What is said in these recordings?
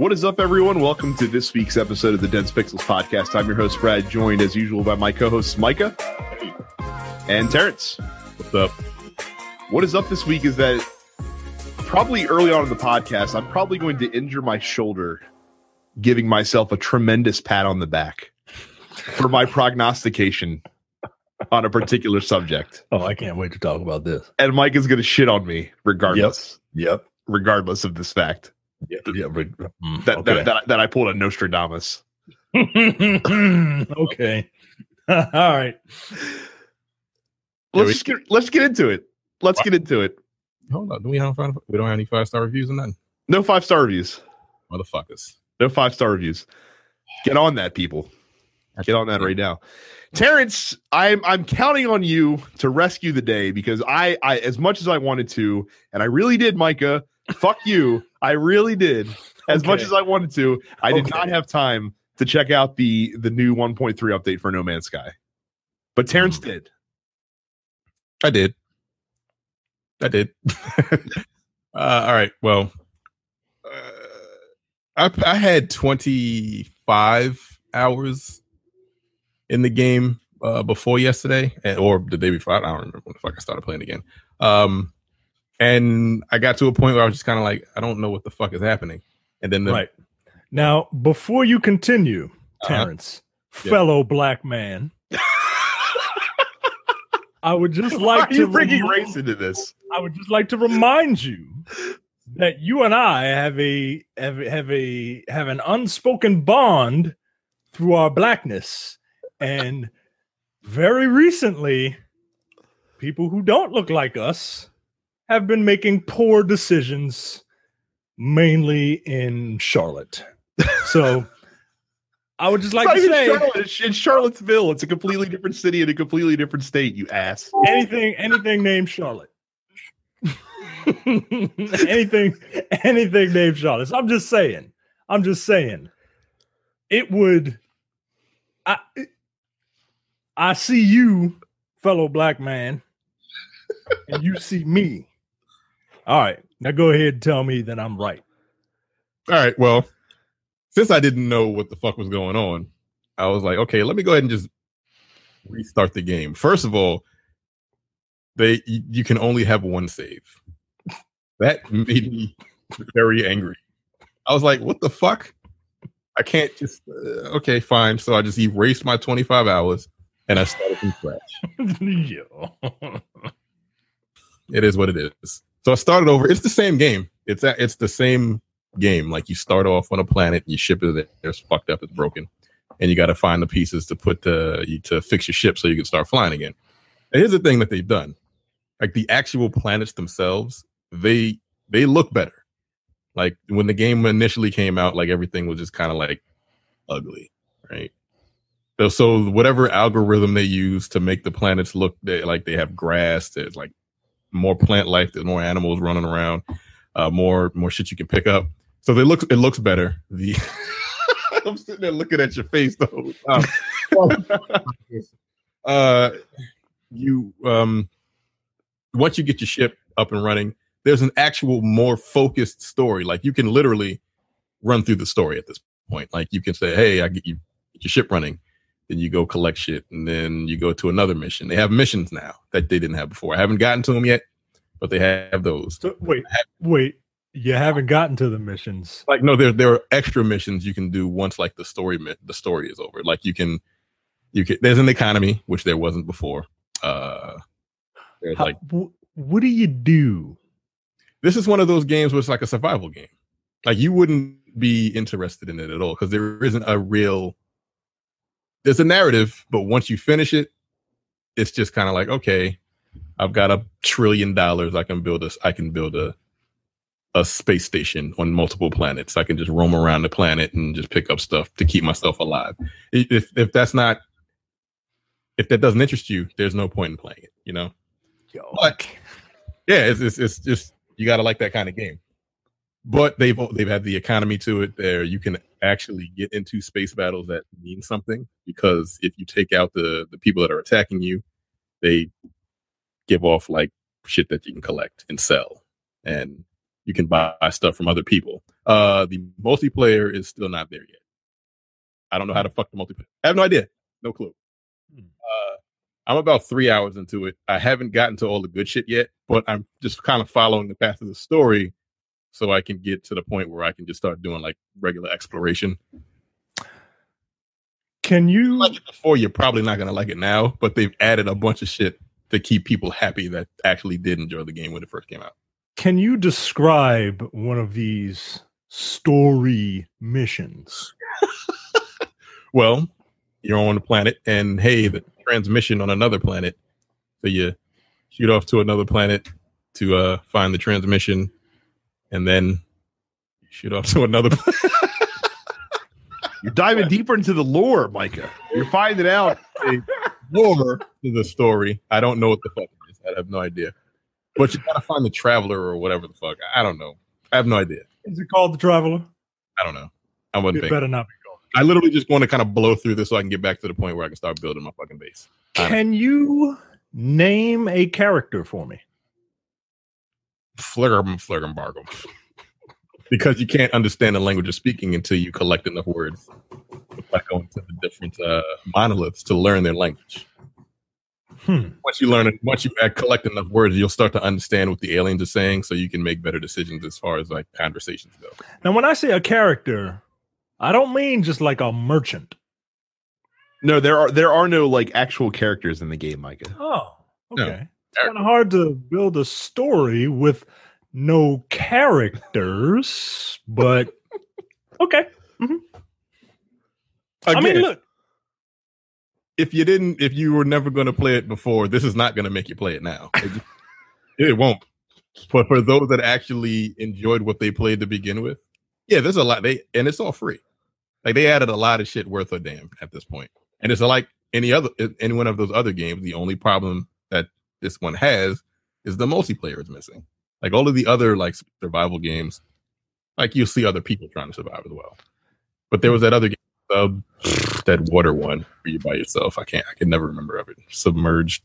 What is up, everyone? Welcome to this week's episode of the Dense Pixels podcast. I'm your host, Brad, joined as usual by my co hosts, Micah and Terrence. What's up? What is up this week is that probably early on in the podcast, I'm probably going to injure my shoulder, giving myself a tremendous pat on the back for my prognostication on a particular subject. Oh, I can't wait to talk about this. And Mike is going to shit on me regardless. Yep. Regardless of this fact. Yep. Yep. Mm, that, okay. that, that, that I pulled a Nostradamus. okay. All right. Let's we- just get let's get into it. Let's get into it. Hold on. Do we have five, we don't have any five star reviews or nothing? No five star reviews. Motherfuckers. No five star reviews. Get on that, people. Get on that right now. Terrence, I'm I'm counting on you to rescue the day because I I as much as I wanted to, and I really did, Micah. Fuck you. I really did. As much as I wanted to, I did Okay. not have time to check out the the new 1.3 update for No Man's Sky. But Terrence Hmm. did. I did. I did. uh, all right. Well, uh, I, I had 25 hours in the game uh, before yesterday, and, or the day before. I don't remember when the fuck I started playing again. Um, and I got to a point where I was just kind of like, I don't know what the fuck is happening. And then the, Right. Now, before you continue, Uh-huh. Terrence, Yeah. fellow black man, I would just like to bringing remi- race into this? I would just like to remind you that you and I have a have, have a have an unspoken bond through our blackness, and very recently, people who don't look like us have been making poor decisions, mainly in Charlotte. So. I would just like to say Charlotte. It's, it's Charlottesville. It's a completely different city in a completely different state. You ass. anything anything named Charlotte. anything anything named Charlotte. So I'm just saying. I'm just saying. It would I I see you, fellow black man, and you see me. All right. Now go ahead and tell me that I'm right. All right. Well, since I didn't know what the fuck was going on, I was like, okay, let me go ahead and just restart the game. First of all, they you, can only have one save. That made me very angry. I was like, what the fuck? I can't just uh, okay, fine. So I just erased my 25 hours and I started from scratch. Yo. It is what it is. So I started over. It's the same game. It's a, it's the same game. Like you start off on a planet, you ship it there, it's fucked up, it's broken, and you got to find the pieces to put the you to fix your ship so you can start flying again. And here's the thing that they've done: like the actual planets themselves, they they look better. Like when the game initially came out, like everything was just kind of like ugly, right? So, so whatever algorithm they use to make the planets look they, like they have grass, there's like more plant life, there's more animals running around, uh, more more shit you can pick up. So they look it looks better. The I'm sitting there looking at your face though. uh, you um, once you get your ship up and running, there's an actual more focused story. Like you can literally run through the story at this point. Like you can say, "Hey, I get you get your ship running." Then you go collect shit, and then you go to another mission. They have missions now that they didn't have before. I haven't gotten to them yet, but they have those. So wait, wait. You haven't gotten to the missions. like no there there are extra missions you can do once like the story the story is over like you can you can there's an economy which there wasn't before uh How- like wh- what do you do? this is one of those games where it's like a survival game like you wouldn't be interested in it at all because there isn't a real there's a narrative but once you finish it it's just kind of like okay i've got a trillion dollars i can build a i can build a a space station on multiple planets i can just roam around the planet and just pick up stuff to keep myself alive if if that's not if that doesn't interest you there's no point in playing it you know Yo, But- yeah, it's, it's it's just you got to like that kind of game. But they've they've had the economy to it there. You can actually get into space battles that mean something because if you take out the the people that are attacking you, they give off like shit that you can collect and sell, and you can buy stuff from other people. Uh, the multiplayer is still not there yet. I don't know how to fuck the multiplayer. I have no idea. No clue. Hmm. Uh, I'm about three hours into it. I haven't gotten to all the good shit yet, but I'm just kind of following the path of the story so I can get to the point where I can just start doing like regular exploration. Can you Like it before, you're probably not gonna like it now, but they've added a bunch of shit to keep people happy that actually did enjoy the game when it first came out. can you describe one of these story missions? Well, you're on a planet, and hey, the transmission on another planet. So you shoot off to another planet to uh, find the transmission, and then you shoot off to another. You're diving deeper into the lore, Micah. You're finding out. more to the story. I don't know what the fuck it is. I have no idea. But you gotta find the traveler or whatever the fuck. I don't know. I have no idea. Is it called the Traveler? I don't know. I wouldn't. It better not be called. I literally just want to kind of blow through this so I can get back to the point where I can start building my fucking base. Can you name a character for me? Flurgum flurgum because you can't understand the language you're speaking until you collect enough words by going to the different uh, monoliths to learn their language. Hmm. Once you learn it, once you uh, collect enough words, you'll start to understand what the aliens are saying, so you can make better decisions as far as like conversations go. Now, when I say a character, I don't mean just like a merchant. No, there are there are no like actual characters in the game, Micah. Oh, okay. It's kind of hard to build a story with no characters, but okay. Mm-hmm. I mean, look, if you didn't, if you were never going to play it before, this is not going to make you play it now. It, it won't. But for those that actually enjoyed what they played to begin with, yeah, there's a lot. They and it's all free. Like they added a lot of shit worth a damn at this point. And it's like any other any one of those other games. The only problem that this one has is the multiplayer is missing. Like all of the other like survival games, like you'll see other people trying to survive as well. But there was that other game, uh, that water one where you're by yourself. I can't. I can never remember of it. Submerged.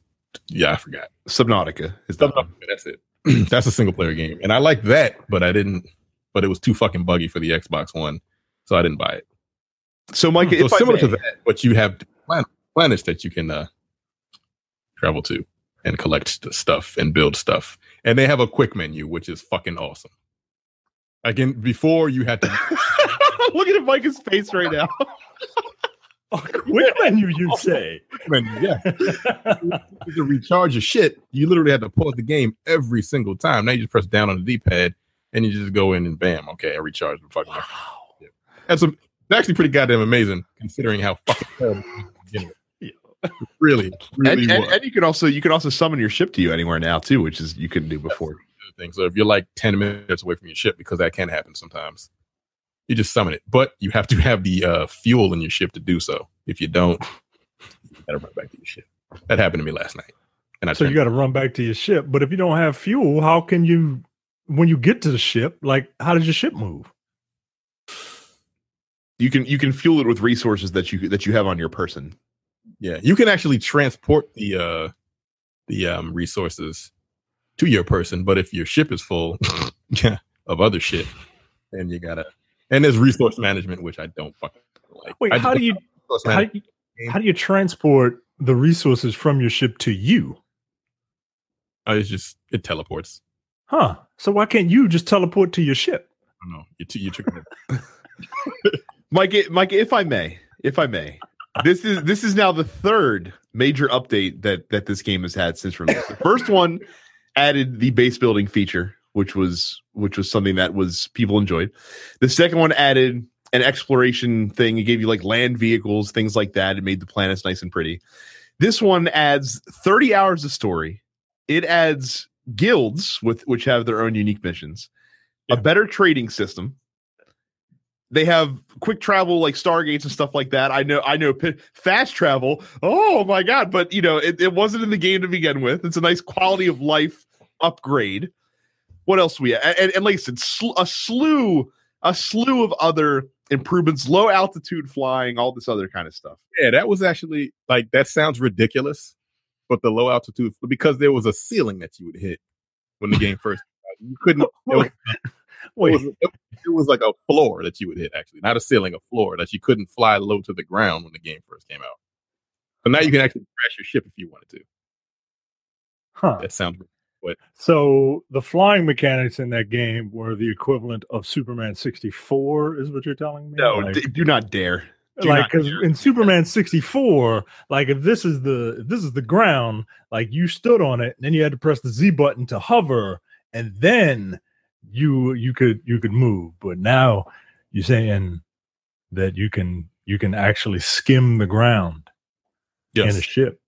Yeah, I forgot. Subnautica is the That's it. That's a single player game, and I like that, but I didn't. But it was too fucking buggy for the Xbox One, so I didn't buy it. So, Mike, So if I similar to that, but you have planets that you can uh, travel to and collect stuff and build stuff, and they have a quick menu, which is fucking awesome. Again, before you had to Look at Micah's face right now. a quick menu, you say? menu, yeah, to recharge your shit, you literally had to pause the game every single time. Now you just press down on the D pad and you just go in and bam, okay, I recharge the fucking. wow. That's a, it's actually pretty goddamn amazing considering how fucking terrible. Really, really and, and, and you can also you can also summon your ship to you anywhere now too, which is you couldn't do before. thing. So if you're like 10 minutes away from your ship, because that can happen sometimes, you just summon it. But you have to have the uh, fuel in your ship to do so. If you don't, you gotta run back to your ship. That happened to me last night. And I So you got to run back to your ship. But if you don't have fuel, how can you, when you get to the ship, like how does your ship move? You can you can fuel it with resources that you that you have on your person. Yeah, you can actually transport the uh the um resources to your person, but if your ship is full of other shit, then you gotta and there's resource management, which I don't fucking like. Wait, how do you how do you, how do you transport the resources from your ship to you? uh, it's just it teleports. Huh? So why can't you just teleport to your ship? I don't know. You t- you took it. Mike, Mike, if I may, if I may, this is this is now the third major update that that this game has had since release. The first one added the base building feature, which was which was something that was people enjoyed. The second one added an exploration thing. It gave you like land vehicles, things like that. It made the planets nice and pretty. This one adds 30 hours of story. It adds guilds with which have their own unique missions, a better trading system. They have quick travel like stargates and stuff like that. I know, I know, fast travel. Oh my god! But you know, it, it wasn't in the game to begin with. It's a nice quality of life upgrade. What else we and, and, and like I said, sl- a slew, a slew of other improvements, low altitude flying, all this other kind of stuff. Yeah, that was actually like that sounds ridiculous, but the low altitude because there was a ceiling that you would hit when the game first. You couldn't. There was, It was, it, it was like a floor that you would hit, actually, not a ceiling, a floor that you couldn't fly low to the ground when the game first came out. So now you can actually crash your ship if you wanted to. Huh. That sounds So the flying mechanics in that game were the equivalent of Superman 64, is what you're telling me? No, Like- d- do not dare. Do like because in Superman 64, like if this is the if this is the ground, like you stood on it, and then you had to press the Z button to hover, and then you you could you could move. But now you're saying that you can you can actually skim the ground in yes. a ship.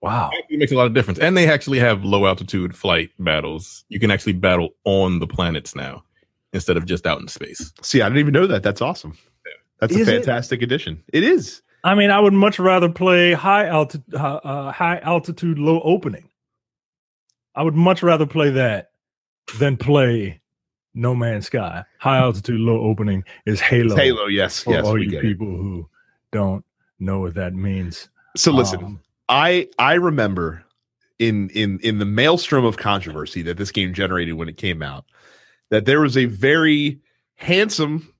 Wow. It makes a lot of difference. And they actually have low altitude flight battles. You can actually battle on the planets now instead of just out in space. See, I didn't even know that. That's awesome. That's Is a it? fantastic addition. It is. I mean, I would much rather play high altitude, uh, uh, high altitude, low opening. I would much rather play that than play No Man's Sky. High altitude, low opening is Halo. Halo, yes, For yes, all you get it. people who don't know what that means. So listen, Um, I I remember in in in the maelstrom of controversy that this game generated when it came out that there was a very handsome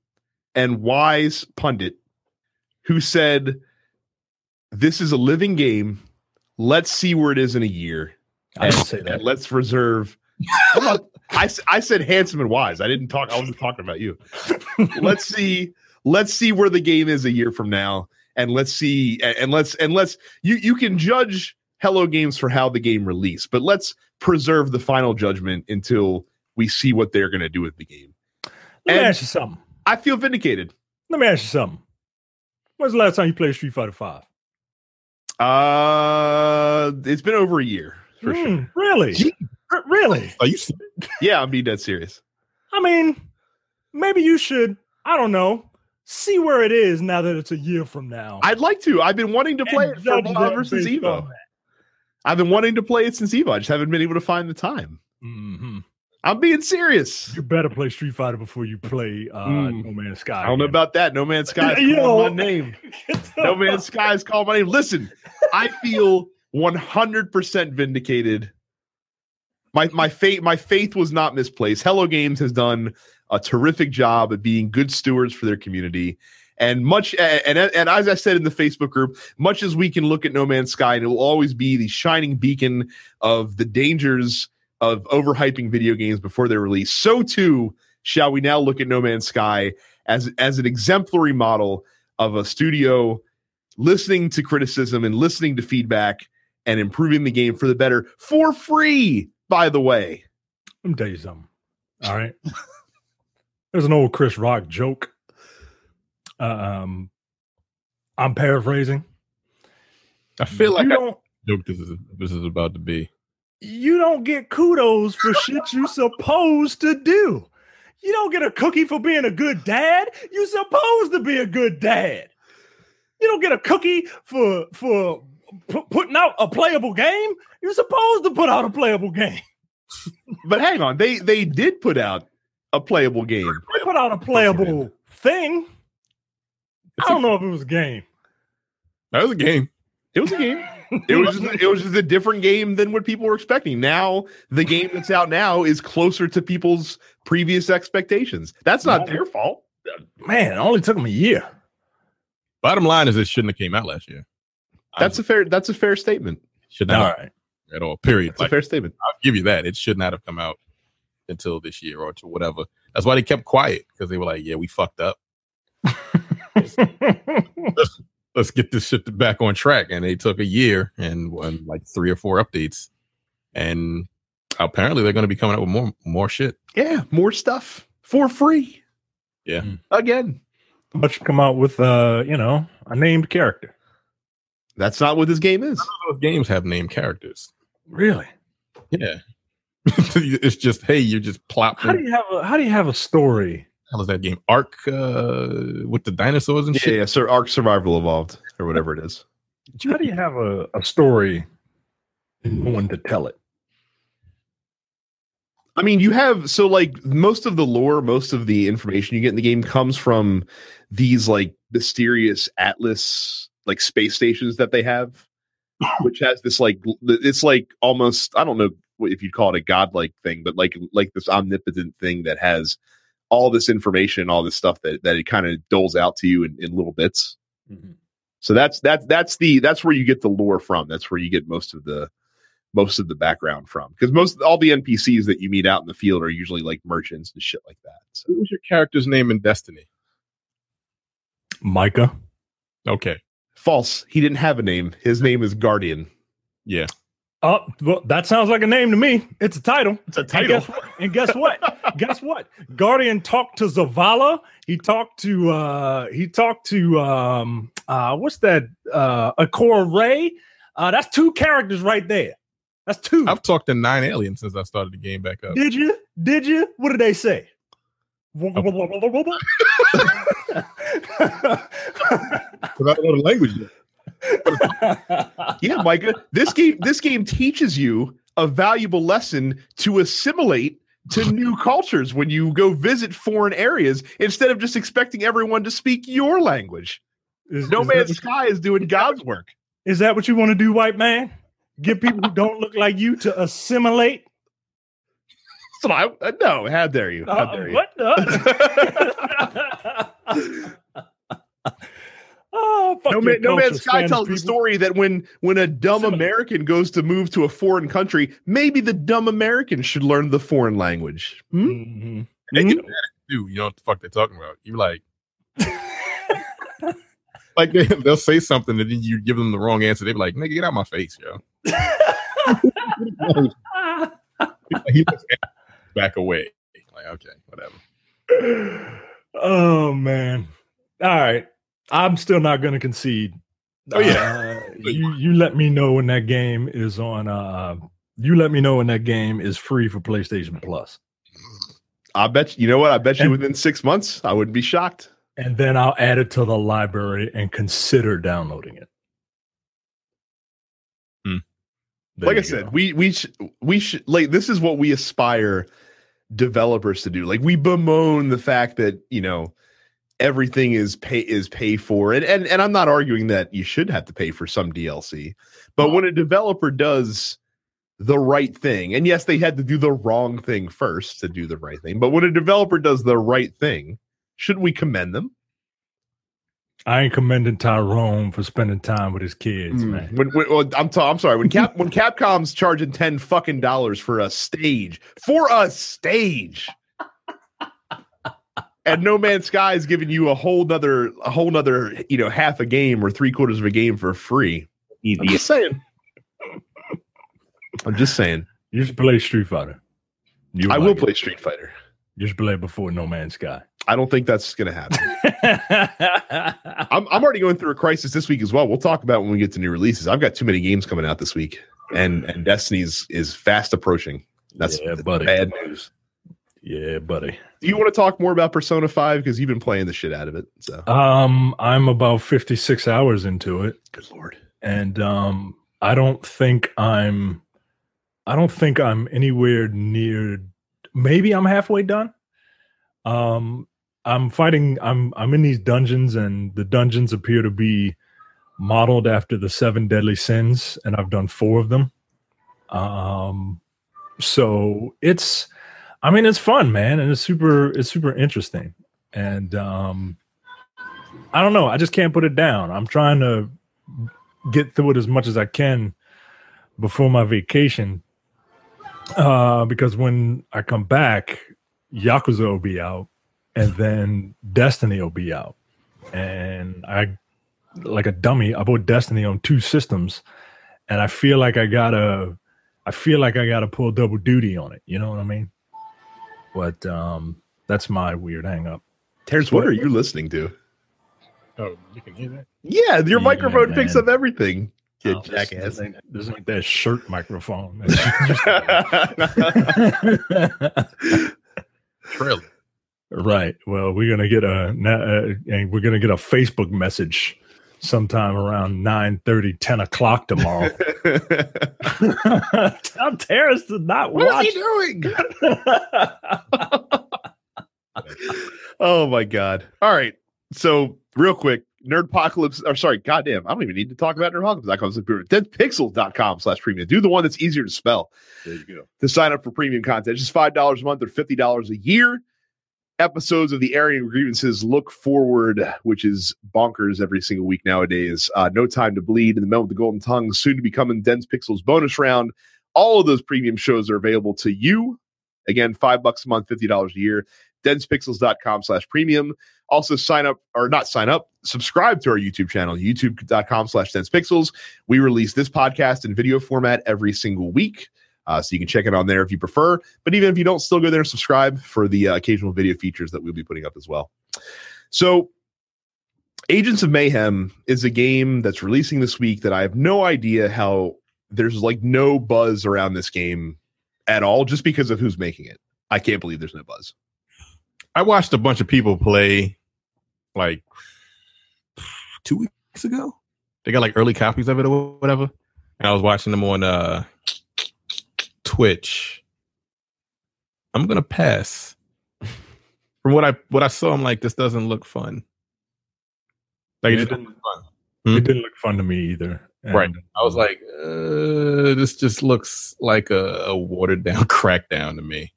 and wise pundit who said this is a living game let's see where it is in a year I didn't say and that. let's reserve I'm not- I, s- I said handsome and wise i didn't talk i wasn't talking about you let's see let's see where the game is a year from now and let's see and, and let's and let's you you can judge hello games for how the game released but let's preserve the final judgment until we see what they're going to do with the game Let me and- ask you something. i feel vindicated Let me ask you something. When's the last time you played Street Fighter Five? uh it's been over a year for sure Mm, Really? Gee. R- Really? Are you yeah i'm being dead serious I mean, maybe you should. I don't know. See where it is now that it's a year from now. i'd like to i've been wanting to play And it for judge ever since based evo i've been wanting to play it since evo i just haven't been able to find the time Mhm. i'm being serious You better play Street Fighter before you play uh, Mm. No Man's Sky. i don't know again. about that no man's sky Yo. calling my name no man's sky is calling my name listen i feel 100% vindicated my my faith my faith was not misplaced. Hello games has done a terrific job at being good stewards for their community. And much and, and as i said in the facebook group much as we can look at no man's sky and it will always be the shining beacon of the dangers of overhyping video games before they're released. So too shall we now look at no man's sky as as an exemplary model of a studio listening to criticism and listening to feedback and improving the game for the better for free by the way Let me tell you something. All right. There's an old Chris Rock joke. Um, I'm paraphrasing. I feel like you I don't know this is this is about to be. you don't get kudos for shit you supposed to do. You don't get a cookie for being a good dad. You supposed to be a good dad. You don't get a cookie for for pu- putting out a playable game. You're supposed to put out a playable game. but hang on they they did put out a playable game They put out a playable thing. I don't know if it was a game. That was a game. it was a game it was just, it was just a different game than what people were expecting now the game that's out now is closer to people's previous expectations that's not their fault Man, it only took them a year. Bottom line is it shouldn't have came out last year. That's a fair that's a fair statement should not All have right. at all. Period. that's a fair statement I'll give you that. It should not have come out until this year or to whatever. That's why they kept quiet because they were like, "Yeah, we fucked up. Let's get this shit back on track." And they took a year and one like three or four updates, and apparently they're going to be coming out with more more shit. yeah more stuff for free Yeah. Mm. again but you come out with uh, you know, a named character. That's not what this game is Those games have named characters. Really? Yeah, it's just hey, you're just plop. How do you have a how do you have a story? How was that game? Ark uh, with the dinosaurs and yeah, shit. yeah sir Ark survival evolved or whatever it is How do you have a, a story and no one to tell it? I mean, you have so like most of the lore, most of the information you get in the game comes from these like mysterious Atlas like space stations that they have, which has this like it's like almost I don't know if you'd call it a godlike thing, but like like this omnipotent thing that has all this information, all this stuff that that it kind of doles out to you in, in little bits. Mm-hmm. So that's that's that's the that's where you get the lore from. That's where you get most of the most of the background from because most all the NPCs that you meet out in the field are usually like merchants and shit like that. So. What was your character's name in Destiny? Micah. Okay. False. He didn't have a name. His name is Guardian. Yeah. Oh, well, that sounds like a name to me. It's a title. It's a And title. guess what? And guess what? guess what? Guardian talked to Zavala. He talked to uh he talked to um uh what's that uh Ikora Rey. Uh that's two characters right there. That's 2 I've talked to nine aliens since I started the game back up. Did you? Did you? What did they say? Because I don't know the language yeah, Micah. This game this game teaches you a valuable lesson to assimilate to new cultures when you go visit foreign areas instead of just expecting everyone to speak your language. Is, No is Man's what- Sky is doing God's work. is that what you want to do, white man? Get people who don't look like you to assimilate? So I uh, no, how dare you? How Uh, dare you? what the? oh, fuck No, man, no culture, Man's Sky Spanish tells the story that when when a dumb Similar. American goes to move to a foreign country, maybe the dumb American should learn the foreign language. Hmm? Mhm. They get mad at you. You know what the fuck they're talking about. You're like, like they, they'll say something and then you give them the wrong answer. They be like, "Nigga, get out my face, yo." he just back away. Like, okay, whatever. oh man. All right. I'm still not gonna concede. Oh, yeah. Uh, you you let me know when that game is on uh you let me know when that game is free for PlayStation Plus. I bet you, know what? I bet you And- within six months, I wouldn't be shocked. And then I'll add it to the library and consider downloading it. Hmm. Like I said, go. we we sh- we should like this is what we aspire developers to do. Like we bemoan the fact that you know everything is pay is pay for, and and and I'm not arguing that you should have to pay for some DLC, but when a developer does the right thing, and yes, they had to do the wrong thing first to do the right thing, but when a developer does the right thing, should we commend them? I ain't commending Tyrone for spending time with his kids, Mm. man. When, when, I'm ta- I'm sorry. When Cap when Capcom's charging ten fucking dollars for a stage for a stage, and No Man's Sky is giving you a whole nother a whole nother you know half a game or three quarters of a game for free. I'm just saying. I'm just saying. You should play Street Fighter. You I like will it. play Street Fighter. You should play before No Man's Sky. I don't think that's gonna happen. I'm I'm already going through a crisis this week as well. We'll talk about when we get to new releases. I've got too many games coming out this week, and and Destiny's is fast approaching. That's Yeah, buddy. bad news. Yeah, buddy. Do you want to talk more about Persona 5? Because you've been playing the shit out of it. So Um, I'm about 56 hours into it, good lord. and um, I don't think I'm, I don't think I'm anywhere near. Maybe I'm halfway done. Um, I'm fighting. I'm I'm in these dungeons, and the dungeons appear to be modeled after the seven deadly sins, and I've done four of them. Um, so it's, I mean, it's fun, man, and it's super, it's super interesting, and um, I don't know. I just can't put it down. I'm trying to get through it as much as I can before my vacation. Uh, because when I come back, Yakuza will be out, and then Destiny will be out. And I, like a dummy, I bought Destiny on two systems, and I feel like I gotta, I feel like I gotta pull double duty on it. You know what I mean? But um, that's my weird hang up. Terrence, what are you listening to? Oh, you can hear that. Yeah, your Yeah, microphone picks up everything. You Oh, jackass. This ain't, this ain't that shirt microphone. Trailer. right. Well, we're gonna get a uh, and we're gonna get a Facebook message sometime around 9 30, 10 o'clock tomorrow. Tell Terrence to not what watch. is he doing? oh my god. All right. So, real quick, Nerdpocalypse, or sorry, goddamn, I don't even need to talk about nerdpocalypse.com. Densepixels.com slash premium. Do the one that's easier to spell. There you go. To sign up for premium content. It's just $5 a month or $50 a year. Episodes of the of Grievances Look Forward, which is bonkers every single week nowadays. Uh, no Time to Bleed in the Middle of the Golden Tongue, soon to be coming Dense Pixels bonus round. All of those premium shows are available to you. Again, five bucks a month, $50 a year. Densepixels.com slash premium. Also sign up or not sign up, subscribe to our YouTube channel, youtube.com slash densepixels. We release this podcast in video format every single week. Uh, so you can check it on there if you prefer. But even if you don't, still go there and subscribe for the uh, occasional video features that we'll be putting up as well. So, Agents of Mayhem is a game that's releasing this week that I have no idea how there's like no buzz around this game at all, just because of who's making it. I can't believe there's no buzz. I watched a bunch of people play like two weeks ago. They got like early copies of it or whatever. And I was watching them on uh Twitch. I'm gonna pass. From what I what I saw, I'm like, this doesn't look fun. Like it it didn't look fun. Hmm? It didn't look fun to me either. Right. I was like, uh, this just looks like a, a watered down crackdown to me.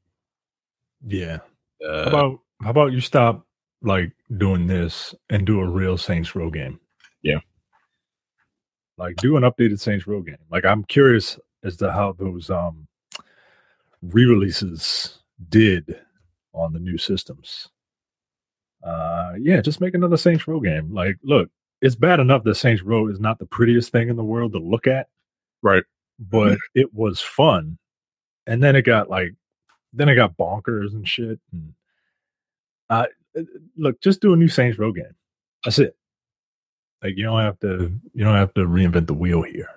yeah. How Uh, about how about you stop like doing this and do a real Saints Row game? Yeah. Like do an updated Saints Row game. Like I'm curious as to how those um re-releases did on the new systems. Uh yeah, just make another Saints Row game. Like look, it's bad enough that Saints Row is not the prettiest thing in the world to look at, right. but it was fun. And then it got like then it got bonkers and shit. And uh look, just do a new Saints Row game. That's it. Like you don't have to you don't have to reinvent the wheel here.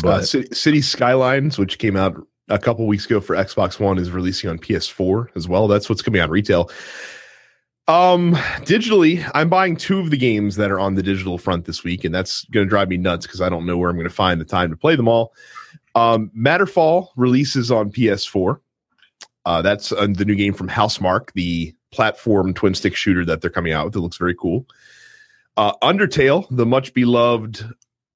Uh, But City, City Skylines, which came out a couple weeks ago for Xbox One, is releasing on PS4 as well. That's what's coming on retail. Um, digitally, I'm buying two of the games that are on the digital front this week, and that's going to drive me nuts because I don't know where I'm going to find the time to play them all. Um, Matterfall releases on PS4. Uh, that's uh, the new game from Housemarque, the platform twin stick shooter that they're coming out with. It looks very cool. Uh, Undertale, the much beloved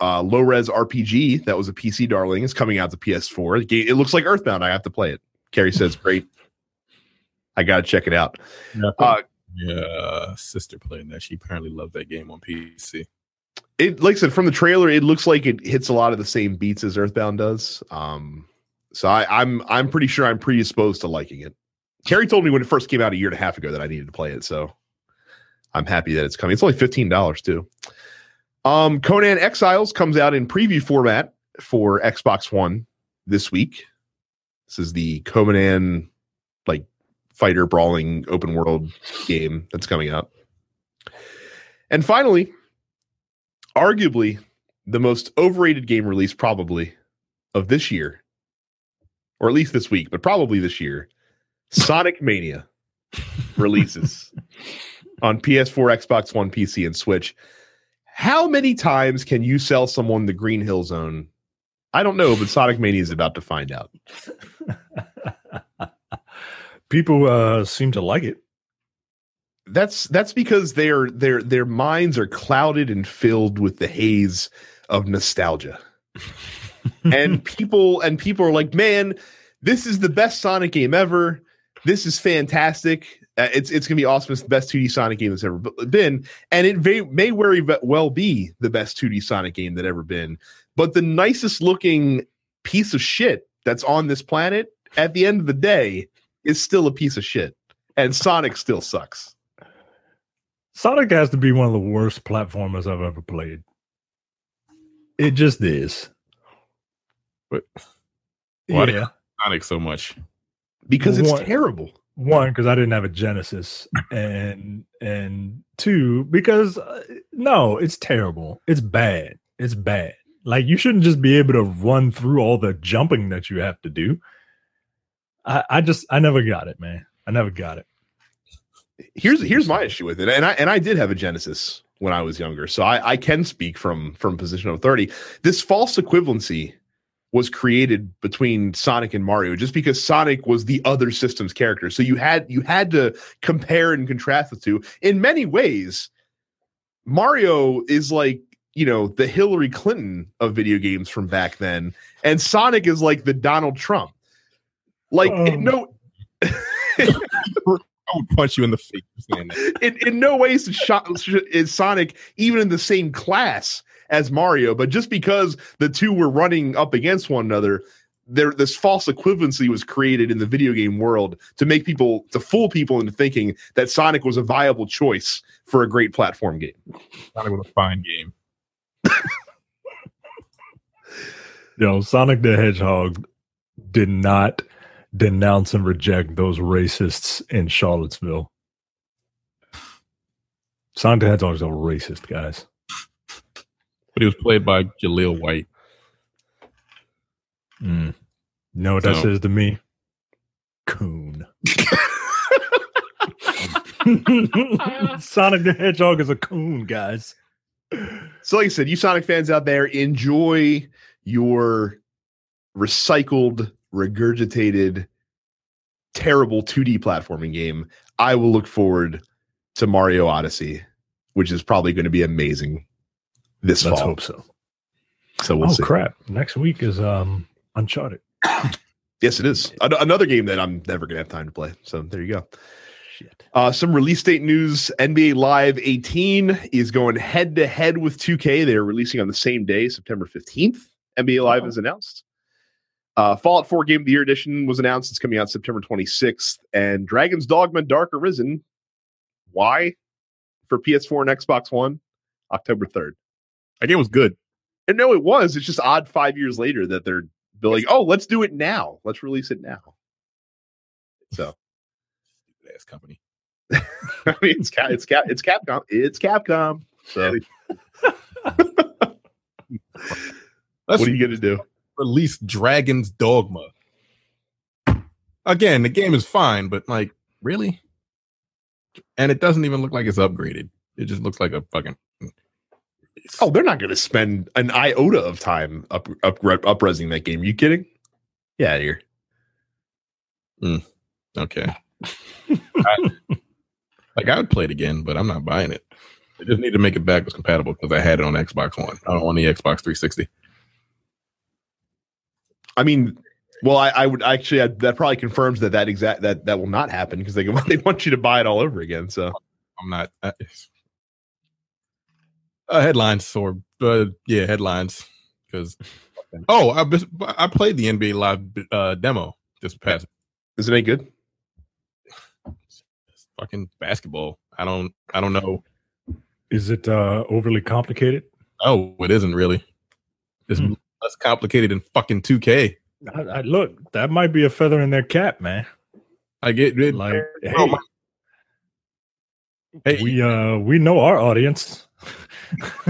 uh, low res RPG that was a PC darling, is coming out to PS4. Game- It looks like Earthbound. I have to play it. Carrie says, "Great, I got to check it out." Uh, Yeah, sister playing that. She apparently loved that game on PC. it like I said from the trailer, it looks like it hits a lot of the same beats as Earthbound does. Um, so I, I'm I'm pretty sure I'm predisposed to liking it. Carrie told me when it first came out a year and a half ago that I needed to play it, so I'm happy that it's coming. It's only fifteen dollars too. Um, Conan Exiles comes out in preview format for Xbox One this week. This is the Conan like fighter brawling open world game that's coming out. And finally, arguably the most overrated game release probably of this year or at least this week but probably this year sonic mania releases on ps4 xbox one pc and switch how many times can you sell someone the green hill zone? I don't know but sonic mania is about to find out. People uh seem to like it. that's that's because their their their minds are clouded and filled with the haze of nostalgia. And people and people are like man this is the best sonic game ever. This is fantastic Uh, it's it's gonna be awesome it's the best 2d sonic game that's ever been and it may, may very well be the best 2d sonic game that ever been but the nicest looking piece of shit that's on this planet at the end of the day is still a piece of shit and sonic still sucks Sonic has to be one of the worst platformers I've ever played. It just is. But why do you- yeah. Sonic so much. because it's One- terrible One, because I didn't have a Genesis, and and two, because uh, no, it's terrible. It's bad. It's bad. Like you shouldn't just be able to run through all the jumping that you have to do. I, I just I never got it, man. I never got it. here's here's my issue with it and i and i did have a genesis when i was younger so i i can speak from from position of authority this false equivalency was created between sonic and mario just because sonic was the other system's character so you had you had to compare and contrast the two in many ways Mario is like you know the Hillary Clinton of video games from back then, and Sonic is like the Donald Trump. Like in um. no I would punch you in the face for saying that. in, in no way is, Sho- is Sonic even in the same class as Mario, but just because the two were running up against one another, there this false equivalency was created in the video game world to make people to fool people into thinking that Sonic was a viable choice for a great platform game. Sonic was a fine game. Yo, Sonic the Hedgehog did not denounce and reject those racists in Charlottesville. Sonic the Hedgehog's a racist, guys. But he was played by Jaleel White. Mm. Know what that So- says to me? Coon. Sonic the Hedgehog is a coon, guys. So, like I said, you Sonic fans out there, enjoy your recycled, regurgitated, terrible 2D platforming game. I will look forward to Mario Odyssey, which is probably going to be amazing this Let's fall. hope so. So we'll oh see. crap! Next week is um Uncharted. Yes, it is An- another game that I'm never going to have time to play. So there you go. Shit. Uh, some release date news: NBA Live 18 is going head to head with 2K. They are releasing on the same day, September 15th. NBA Live Oh. is announced. Uh, Fallout 4 Game of the Year edition was announced. It's coming out September 26th, and Dragon's Dogma Dark Arisen. Why? For PS4 and Xbox One, October 3rd. That game was good. And no, it was. It's just odd five years later that they're they're like, oh, let's do it now. Let's release it now. So Ass company. I mean, it's Cap, it's Cap, it's Capcom, it's Capcom. So what are you gonna do? release Dragon's Dogma. Again, the game is fine, but like, really? And it doesn't even look like it's upgraded. It just looks like a fucking. Oh, they're not gonna spend an iota of time up up upresing that game. you kidding? Yeah, here. okay. I- like I would play it again, but I'm not buying it. I just need to make it backwards compatible because I had it on Xbox One. I don't want the Xbox 360. I mean, well, I, I would actually I, that probably confirms that that exact that that will not happen because they they want you to buy it all over again. So I'm not. Uh, uh, headlines or uh, yeah, headlines. Because oh, I bes- I played the NBA Live uh, demo this past is it any good? fucking basketball. I don't I don't know. Is it uh overly complicated? Oh, it isn't really. It's Hmm. less complicated than fucking 2K. I, I, look, that might be a feather in their cap, man. I get it. Like, hey, oh my- Hey. we uh we know our audience.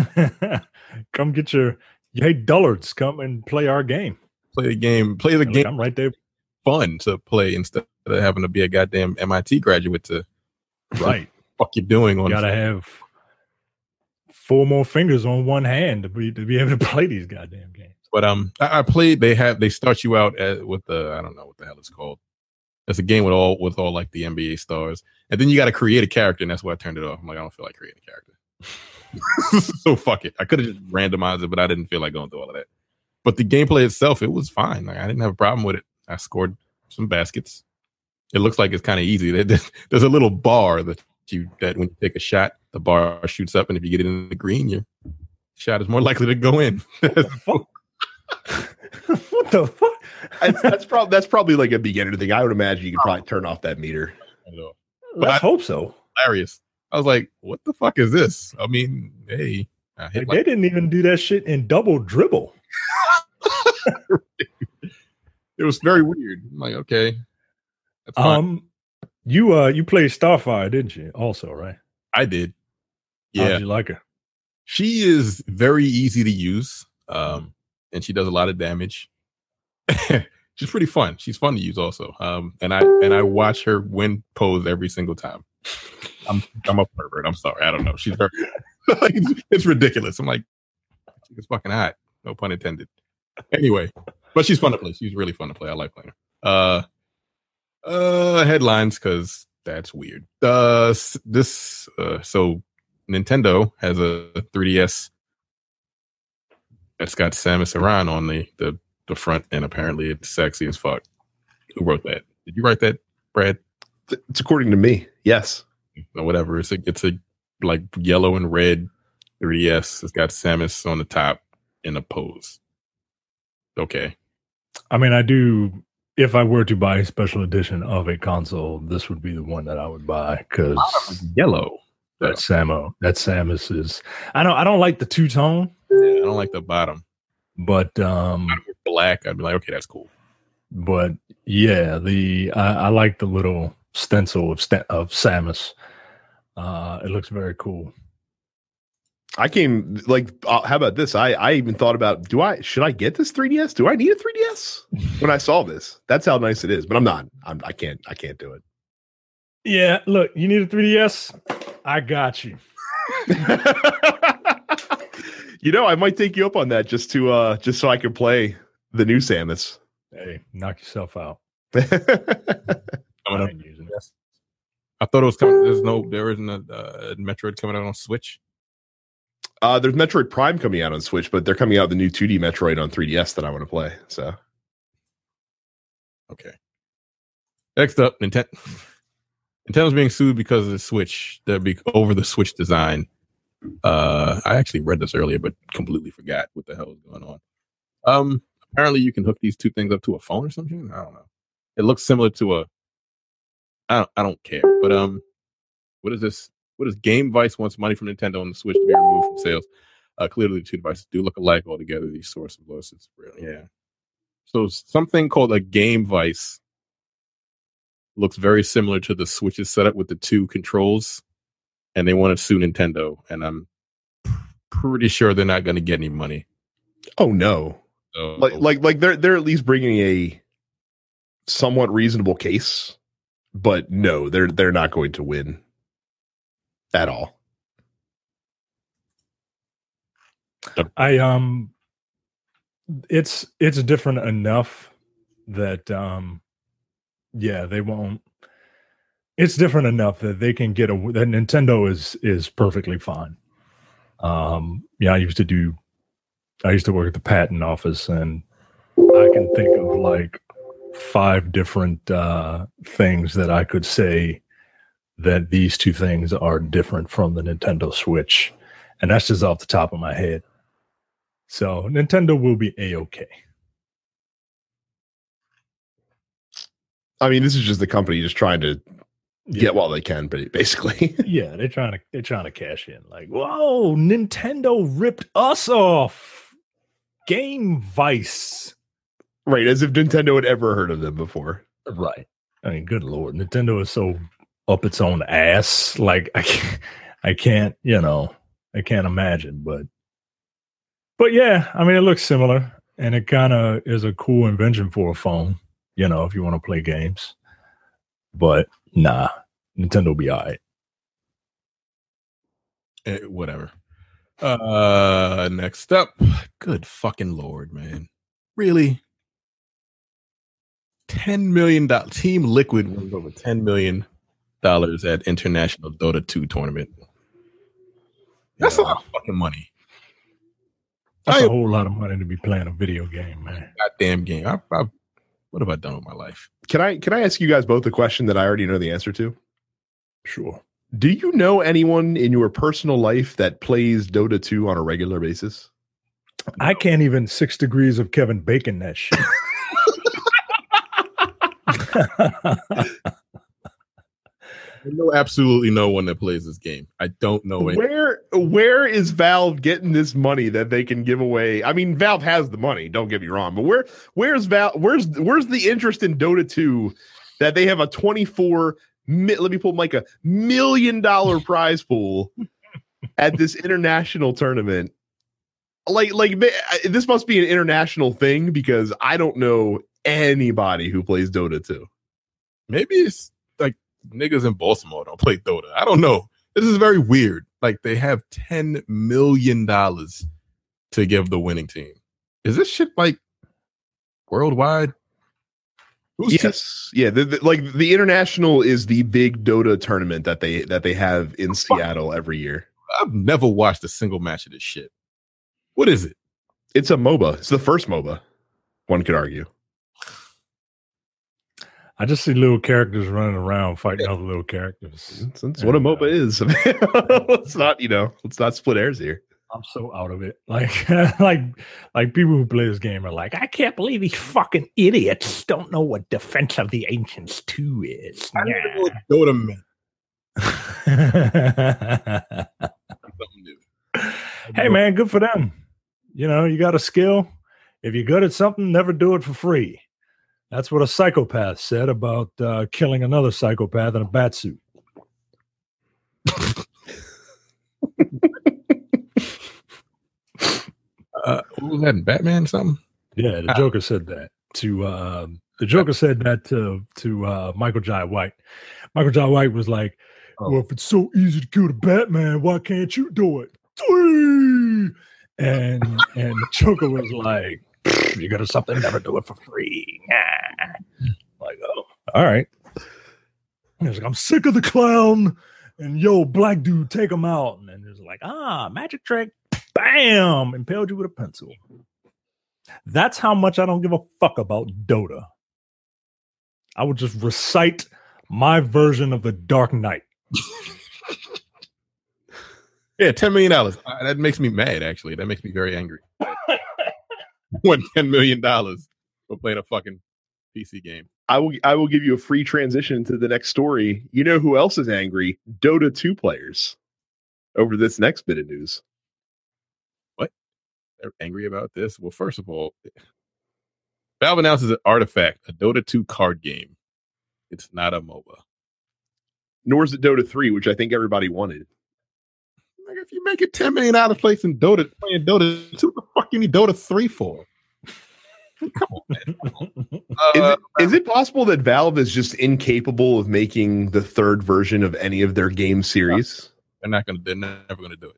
come get your hey dullards, come and play our game. play the game. Play the Look, game I'm right there. fun to play instead of having to be a goddamn MIT graduate to Right. fuck you doing on. You gotta have four more fingers on one hand to be to be able to play these goddamn games. But um, I, I played. They have they start you out at, with the I don't know what the hell it's called. It's a game with all with all like the NBA stars, and then you got to create a character, and that's why I turned it off. I'm like, I don't feel like creating a character. so fuck it. I could have just randomized it, but I didn't feel like going through all of that. But the gameplay itself, it was fine. Like I didn't have a problem with it. I scored some baskets. It looks like it's kind of easy. There's, there's a little bar that you that when you take a shot, the bar shoots up, and if you get it in the green, your shot is more likely to go in. what the fuck? That's, that's probably that's probably like a beginner thing. I would imagine you could oh. probably turn off that meter. Let's hope so. hilarious. I was like, what the fuck is this? I mean, hey, I hit Like, they didn't even do that shit in double dribble. it was very weird. I'm like, okay. Um, you uh, you played Starfire, didn't you? Also, right? I did. Yeah. you like her? She is very easy to use. Um, and she does a lot of damage. She's pretty fun. She's fun to use also. Um, and I and I watch her win pose every single time. I'm I'm a pervert. I'm sorry. I don't know. She's like, it's, it's ridiculous. I'm like, she's fucking hot. No pun intended. Anyway, but she's fun to play. She's really fun to play. I like playing her. Uh, uh, headlines because that's weird. Uh, this uh, so Nintendo has a 3DS that's got Samus Aran on the, the the front, and apparently it's sexy as fuck. Who wrote that? Did you write that, Brad? It's according to me. Yes. Or whatever. It's a it's a like yellow and red 3DS. It's got Samus on the top in a pose. Okay. I mean, I do. If I were to buy a special edition of a console, this would be the one that I would buy because Yellow. that Samo, that Samus is. I don't. I don't like the two tone, Yeah, I don't like the bottom. but um, black. I'd be like, okay, that's cool. but yeah, the I, I like the little stencil of of Samus. Uh, it looks very cool. I came like, uh, how about this? I I even thought about, do I should I get this 3ds? Do I need a 3ds? When I saw this, that's how nice it is. But I'm not. I'm. I can't. I can't do it. Yeah, look, you need a 3DS. I got you. you know, I might take you up on that just to uh just so I can play the new Samus. Hey, knock yourself out. Coming I up. ain't using it. Yes. I thought it was coming. There's no, there isn't a uh, Metroid coming out on Switch. uh, there's Metroid Prime coming out on Switch, but they're coming out the new 2D Metroid on 3DS that I want to play. So Okay. Next up, Nintendo. Nintendo's being sued because of the Switch. They're be over the Switch design. Uh, I actually read this earlier, but completely forgot what the hell was going on. Um, apparently you can hook these two things up to a phone or something. I don't know. It looks similar to a. I don't. I don't care. But um, what is this? What is Game Vice wants money from Nintendo on the Switch to be removed from sales? Uh, clearly, the two devices do look alike altogether. These sources of losses, really, yeah. So something called a Game Vice looks very similar to the Switch's setup with the two controls, and they want to sue Nintendo. And I'm pretty sure they're not going to get any money. oh no, So, like like like they're they're at least bringing a somewhat reasonable case, but no, they're they're not going to win at all. I um it's it's different enough that um yeah, they won't it's different enough that they can get a that Nintendo is is perfectly fine. Um yeah, I used to do I used to work at the patent office and I can think of like five different uh things that I could say that these two things are different from the Nintendo Switch. And that's just off the top of my head. So Nintendo will be a okay. I mean, this is just the company just trying to get while they can, but basically, yeah, they're trying to they're trying to cash in. Like, whoa, Nintendo ripped us off. Game Vice. Right? As if Nintendo had ever heard of them before. Right. I mean, good lord, Nintendo is so up its own ass. Like I can't, I can't, you know, I can't imagine. But, but yeah, I mean, it looks similar, and it kind of is a cool invention for a phone. You know, if you want to play games. But nah, Nintendo will be all right. eh, whatever. Uh, next up, good fucking lord, man, really. Ten million dollar Team Liquid wins over ten million dollars at International Dota 2 tournament. That's a lot of fucking money. That's I- a whole lot of money to be playing a video game, man. Goddamn game. I, I, what have I done with my life? Can I can I ask you guys both a question that I already know the answer to? Sure. Do you know anyone in your personal life that plays Dota 2 on a regular basis? I can't even six degrees of Kevin Bacon that shit. I know absolutely no one that plays this game. I don't know any. Where where is Valve getting this money that they can give away? I mean, Valve has the money, don't get me wrong, but where where's Valve where's where's the interest in Dota 2 that they have a 24 let me pull like a million dollar prize pool at this international tournament? Like like this must be an international thing because I don't know anybody who plays Dota 2. Maybe it's like niggas in Baltimore don't play Dota. I don't know. This is very weird. Like they have ten million dollars to give the winning team. Is this shit like worldwide? Who's team- Yes, yeah. The, the- like the international is the big Dota tournament that they that they have in Seattle every year. I've never watched a single match of this shit. What is it? It's a MOBA. It's the first MOBA. One could argue. I just see little characters running around fighting other little characters. That's, that's what a MOBA uh, is. let's not, you know, let's not split hairs here. I'm so out of it. Like, like, like people who play this game are like, I can't believe these fucking idiots don't know what Defense of the Ancients Two is. I don't know what Dota meant. Hey man, good for them. You know, you got a skill. If you're good at something, never do it for free. That's what a psychopath said about uh, killing another psychopath in a bat suit. Uh, what was that? Batman? Something? Yeah, the Ah. Joker said that to um, the Joker said that to to uh, Michael Jai White. Michael Jai White was like, Oh. "Well, if it's so easy to kill the Batman, why can't you do it?" And and the Joker was like, "Pfft, "You got to something, never do it for free." Nah. Like, oh, all right. He was like, "I'm sick of the clown." And yo, black dude, take him out. And then it's like, ah, magic trick, bam, impaled you with a pencil. That's how much I don't give a fuck about Dota. I would just recite my version of the Dark Knight. Yeah, ten million dollars. Uh, that makes me mad. Actually, that makes me very angry. Won ten million dollars for playing a fucking PC game. I will I will give you a free transition to the next story. You know who else is angry? Dota 2 players over this next bit of news. What? They're angry about this. Well, first of all, Valve announces an artifact, a Dota 2 card game. It's not a MOBA. Nor is it Dota 3, which I think everybody wanted. Like if you make it ten million dollars placing Dota playing Dota 2, what the fuck you need Dota 3 for? Come on, man. Is, Uh, it, is it possible that Valve is just incapable of making the third version of any of their game series? they're not gonna. They're never gonna do it.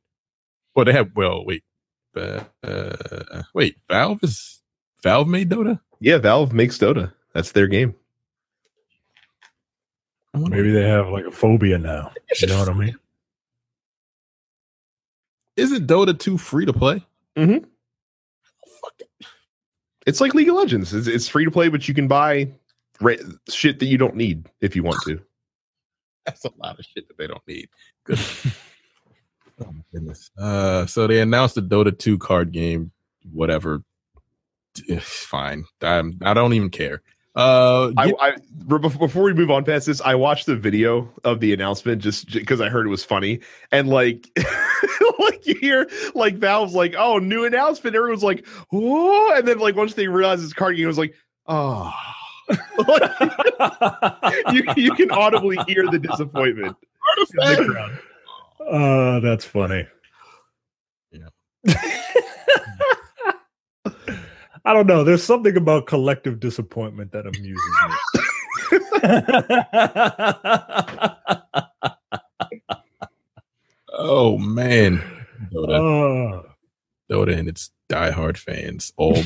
Well, they have. Well, wait. Uh, uh, wait. Valve is Valve made Dota. Yeah, Valve makes Dota. That's their game. Maybe they have like a phobia now. You know what I mean? Isn't Dota 2 free to play? Mhm. Fuck it. It's like League of Legends. It's, it's free to play, but you can buy ra- shit that you don't need if you want to. That's a lot of shit that they don't need. Good. oh my goodness. Uh, so they announced the Dota 2 card game, whatever. Eh, Fine. I'm, I don't even care. Uh, I, I before we move on past this, I watched the video of the announcement just because I heard it was funny, and like, like you hear like Valve's like, "Oh, new announcement." Everyone's like, "Oh," and then like once they realize it's card game, it was like, "Oh." you you can audibly hear the disappointment. artifact. Uh, that's funny. Yeah. I don't know. There's something about collective disappointment that amuses me. Oh man. Dota. Uh, Dota and its diehard fans, all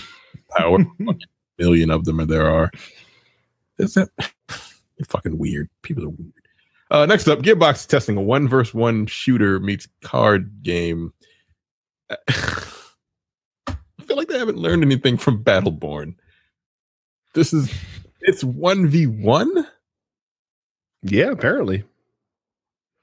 power million of them there are. Is that fucking weird? People are weird. Uh, next up, Gearbox testing a one versus one shooter meets card game. I feel like they haven't learned anything from Battleborn. This is it's one v one. Yeah, apparently.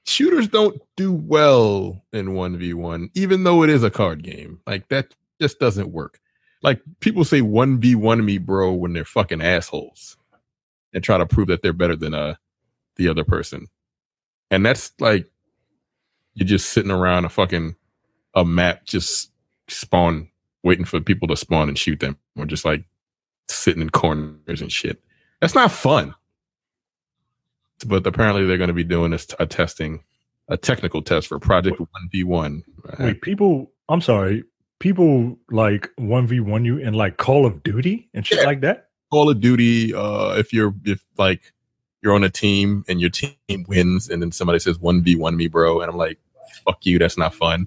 shooters don't do well in 1v1 even though it is a card game like that just doesn't work like people say 1v1 me bro when they're fucking assholes and try to prove that they're better than uh the other person and that's like you're just sitting around a fucking a map just spawn waiting for people to spawn and shoot them or just like sitting in corners and shit that's not fun but apparently they're going to be doing this a testing a technical test for project 1v1 wait, people. I'm sorry. People like one v one you in like Call of Duty and shit Yeah. like that. call of duty uh if you're if like you're on a team and your team wins and then somebody says 1v1 me bro and i'm like fuck you that's not fun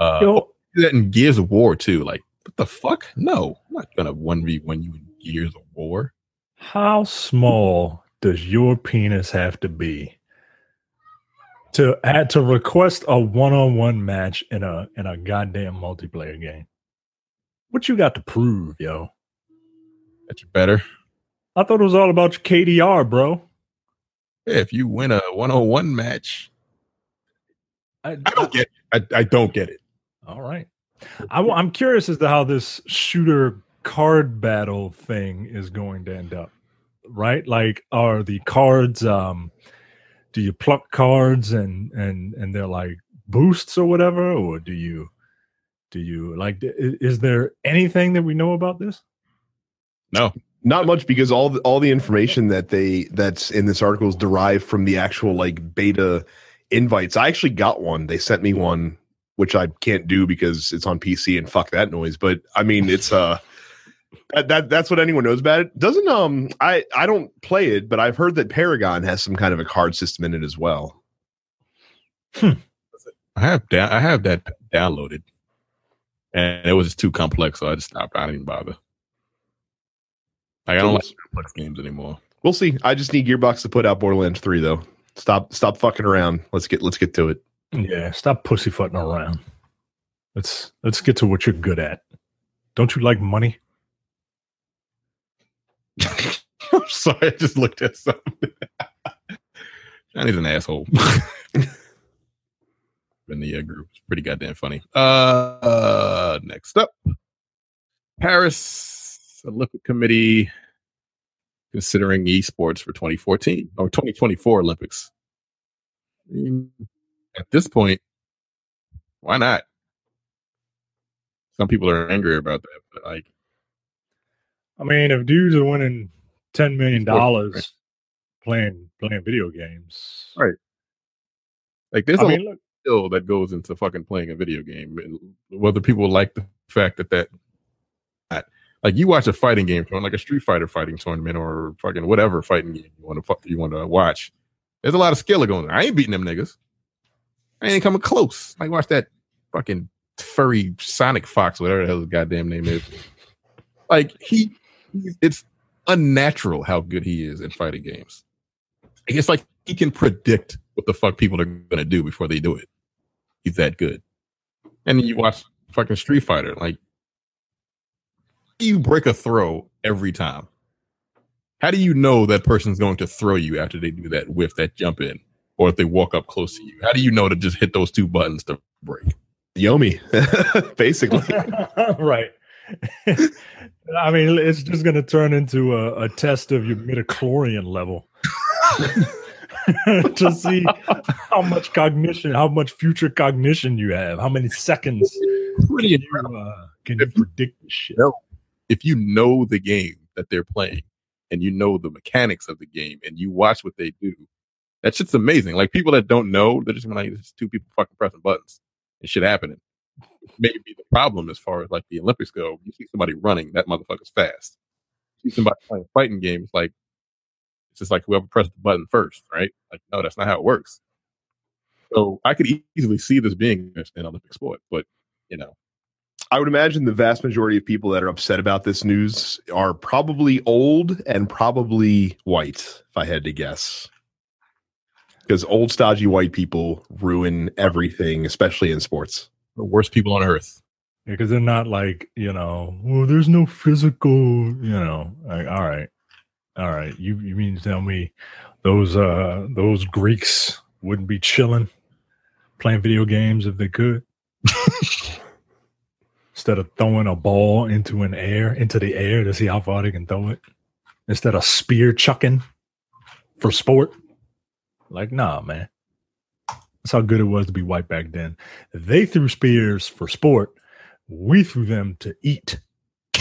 uh Yo, do that in gears of war too like what the fuck no i'm not gonna 1v1 you in gears of war how small does your penis have to be to add to request a one-on-one match in a in a goddamn multiplayer game. What you got to prove, yo? That you better. I thought it was all about your KDR, bro. Yeah, if you win a one-on-one match, I, I don't get. I, I don't get it. All right. I, am curious as to how this shooter card battle thing is going to end up. Right? Like, are the cards? um Do you pluck cards and and and they're like boosts or whatever, or do you do you like? Is there anything that we know about this? No, not much because all the, all the information that they that's in this article is derived from the actual like beta invites. I actually got one. They sent me one which I can't do because it's on PC and fuck that noise. But I mean, it's uh that, that that's what anyone knows about it. Doesn't um I I don't play it, but I've heard that Paragon has some kind of a card system in it as well. Hmm. I have da- I have that downloaded, and it was just too complex, so I just stopped. I didn't even bother. Like, I don't like complex games anymore. We'll see. I just need Gearbox to put out Borderlands three though. Stop stop fucking around. Let's get let's get to it. Yeah, stop pussyfooting around. Let's let's get to what you're good at. Don't you like money? I'm sorry, I just looked at something. Johnny's an asshole. In the uh, group, it's pretty goddamn funny. Uh, uh, next up, Paris Olympic Committee considering esports for 2014 or 2024 Olympics. At this point, why not? Some people are angry about that, but like, I mean, if dudes are winning ten million dollars playing playing video games, right? Like, there's I a mean, look, skill that goes into fucking playing a video game. Whether people like the fact that that, that like you watch a fighting game, like a Street Fighter fighting tournament or fucking whatever fighting game you want to you want to watch. There's a lot of skill going. on. I ain't beating them niggas. I ain't coming close. Like watch that fucking furry Sonic Fox, whatever the hell his goddamn name is. Like he, it's unnatural how good he is in fighting games. It's like he can predict what the fuck people are gonna do before they do it. He's that good. And you watch fucking Street Fighter, like you break a throw every time. How do you know that person's going to throw you after they do that whiff, that jump in? Or if they walk up close to you? How do you know to just hit those two buttons to break? Yomi, basically. right. I mean, it's just going to turn into a, a, test of your midichlorian level to see how much cognition, how much future cognition you have, how many seconds can you, uh, can you predict this shit. If you know the game that they're playing and you know the mechanics of the game and you watch what they do, that shit's amazing. Like people that don't know, they're just like, it's two people fucking pressing buttons and shit happening. Maybe the problem as far as like the Olympics go. You see somebody running, that motherfucker's fast. You see somebody playing fighting games, like it's just like whoever pressed the button first, right? Like, no, that's not how it works. So I could easily see this being an Olympic sport, but you know, I would imagine the vast majority of people that are upset about this news are probably old and probably white, if I had to guess because old stodgy white people ruin everything, especially in sports. The worst people on earth. Because they're not like you know, well, there's no physical, you know. Like, all right, all right. You you mean to tell me those uh those Greeks wouldn't be chilling, playing video games if they could? Instead of throwing a ball into an air into the air to see how far they can throw it, instead of spear chucking for sport. Like, nah, man. That's how good it was to be white back then. They threw spears for sport. We threw them to eat.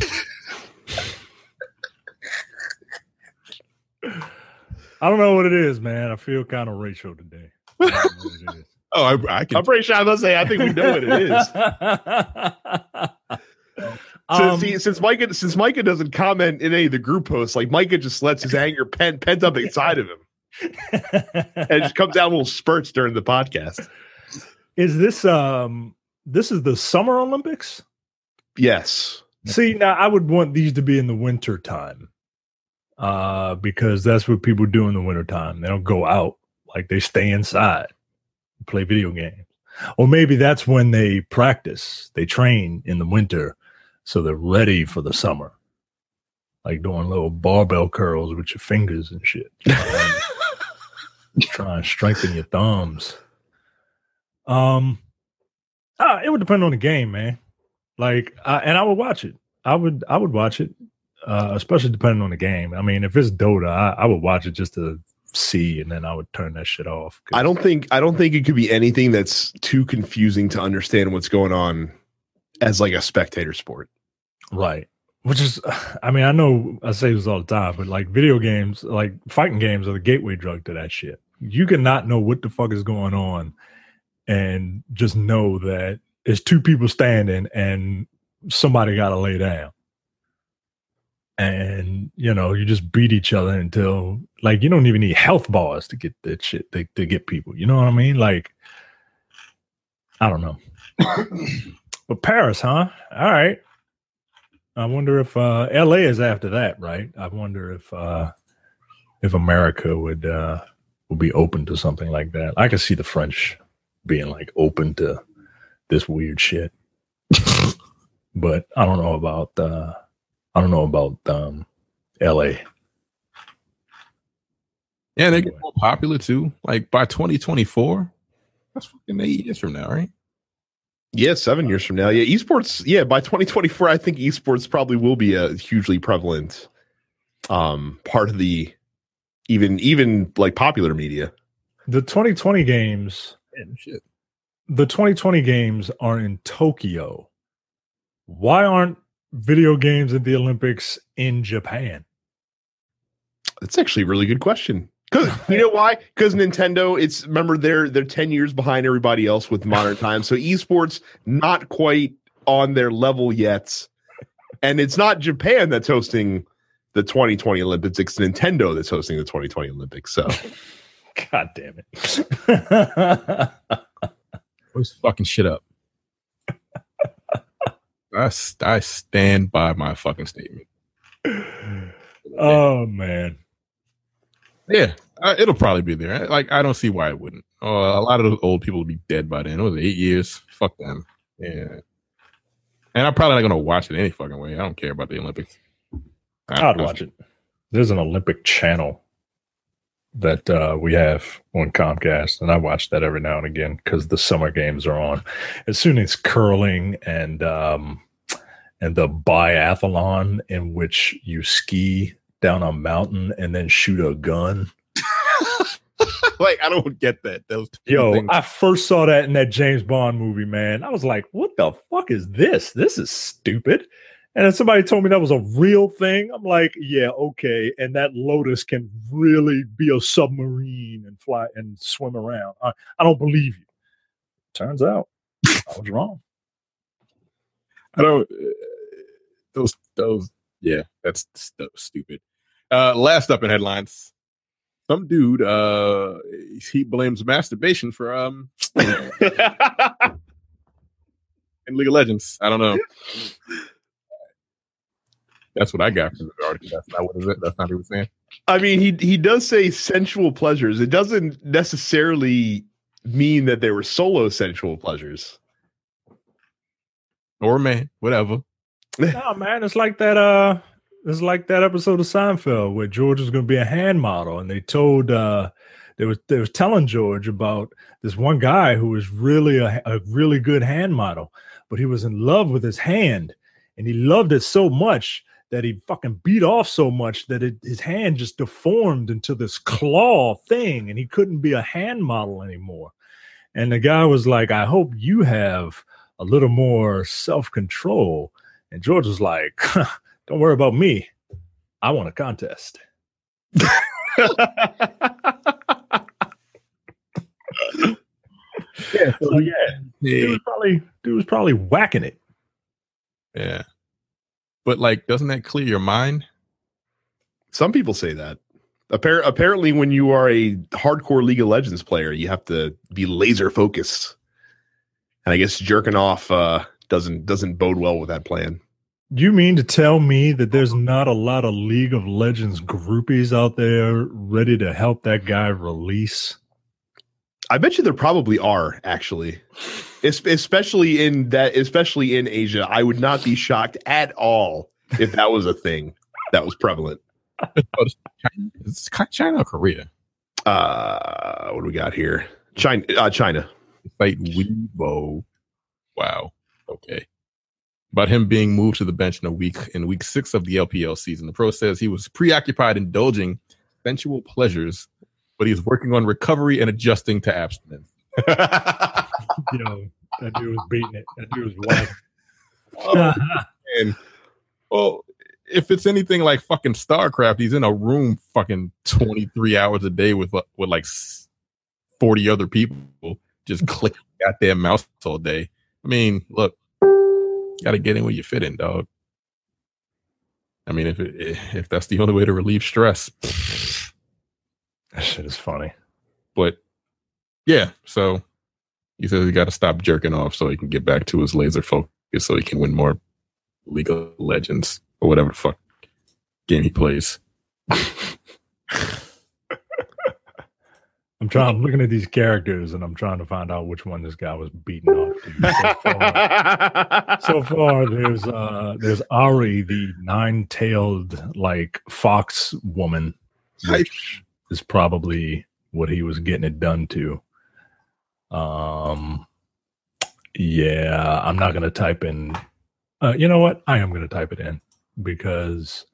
I don't know what it is, man. I feel kind of racial today. oh, I, I can. I'm pretty sure I must say I think we know what it is. um, see, since Micah since Micah doesn't comment in any of the group posts, like Micah just lets his anger pent pent up inside of him and it just comes out little spurts during the podcast. Is this um this is the summer Olympics? Yes. See, now I would want these to be in the winter time. Uh, because that's what people do in the winter time. They don't go out, like they stay inside. play video games. Or maybe that's when they practice, they train in the winter so they're ready for the summer. Like doing little barbell curls with your fingers and shit. Try and strengthen your thumbs. Um, ah, it would depend on the game, man. Like, I, and I would watch it. I would, I would watch it, uh, especially depending on the game. I mean, if it's Dota, I, I would watch it just to see, and then I would turn that shit off. I don't think, I don't think it could be anything that's too confusing to understand what's going on as like a spectator sport. Right. Which is, I mean, I know I say this all the time, but like video games, like fighting games are the gateway drug to that shit. You cannot know what the fuck is going on and just know that it's two people standing and somebody got to lay down. And, you know, you just beat each other until, like, you don't even need health bars to get that shit, to, to get people. You know what I mean? Like, I don't know. but Paris, huh? All right. I wonder if uh, L.A. is after that, right? I wonder if uh, if America would uh, would be open to something like that. I could see the French being like open to this weird shit, but I don't know about uh, I don't know about um, L.A. Yeah, they get more popular too. Like by 2024, that's fucking eight years from now, right? Yeah, seven years from now. Yeah, esports. Yeah, by 2024, I think esports probably will be a hugely prevalent um part of the even even like popular media. The 2020 games. shit. The 2020 games are in Tokyo. Why aren't video games at the Olympics in Japan? That's actually a really good question. Because you know why? Because Nintendo, it's remember they're they're ten years behind everybody else with modern times. So esports not quite on their level yet, and it's not Japan that's hosting the 2020 Olympics. It's Nintendo that's hosting the 2020 Olympics. So, God damn it, always fucking shit up. I I stand by my fucking statement. Oh man. Yeah, uh, it'll probably be there. Like, I don't see why it wouldn't. Uh, a lot of those old people will be dead by then. It was eight years. Fuck them. Yeah. And I'm probably not going to watch it any fucking way. I don't care about the Olympics. I'd watch it. There's an Olympic channel that uh, we have on Comcast, and I watch that every now and again because the summer games are on. As soon as curling and um, and the biathlon, in which you ski down a mountain and then shoot a gun. like I don't get that. Those yo, things. I first saw that in that James Bond movie, man. I was like, "What the fuck is this? This is stupid." And then somebody told me that was a real thing. I'm like, "Yeah, okay." And that Lotus can really be a submarine and fly and swim around. I, I don't believe you. Turns out I was wrong. I don't. Uh, those those yeah, that's st- stupid. Uh, last up in headlines, some dude uh, he blames masturbation for um in League of Legends. I don't know. That's what I got from the article. That's not what is it. That's not what he was saying. I mean, he he does say sensual pleasures. It doesn't necessarily mean that they were solo sensual pleasures. Or man, whatever. no, man, it's like that. Uh, it's like that episode of Seinfeld where George was going to be a hand model, and they told uh, they was they was telling George about this one guy who was really a, a really good hand model, but he was in love with his hand, and he loved it so much that he fucking beat off so much that it, his hand just deformed into this claw thing, and he couldn't be a hand model anymore. And the guy was like, "I hope you have a little more self control." And George was like, Don't worry about me. I want a contest. yeah, so yeah, dude was probably dude was probably whacking it. Yeah, but like, doesn't that clear your mind? Some people say that. Appar- apparently, when you are a hardcore League of Legends player, you have to be laser focused. And I guess jerking off uh, doesn't doesn't bode well with that plan. Do you mean to tell me that there's not a lot of League of Legends groupies out there ready to help that guy release? I bet you there probably are actually, Es- especially in that, especially in Asia. I would not be shocked at all if that was a thing that was prevalent. China? It's China or Korea? Uh, what do we got here? China, uh, China. Like Weibo. Wow. Okay. About him being moved to the bench in a week in week six of the LPL season. The pro says he was preoccupied indulging sensual pleasures, but he's working on recovery and adjusting to abstinence. Yo, that dude was beating it. That dude was whack. Oh, and well, if it's anything like fucking StarCraft, he's in a room fucking 23 hours a day with uh, with like 40 other people just clicking goddamn mouse all day. I mean, look, gotta get in where you fit in, dog. I mean, if it, if that's the only way to relieve stress, that shit is funny. but yeah, so he says he got to stop jerking off so he can get back to his laser focus so he can win more League of Legends or whatever the fuck game he plays. I'm trying. I'm looking at these characters, and I'm trying to find out which one this guy was beating off. So far, so far there's uh there's Ahri, the nine-tailed like fox woman, which is probably what he was getting it done to. Um, yeah, I'm not gonna type in. Uh, you know what? I am gonna type it in because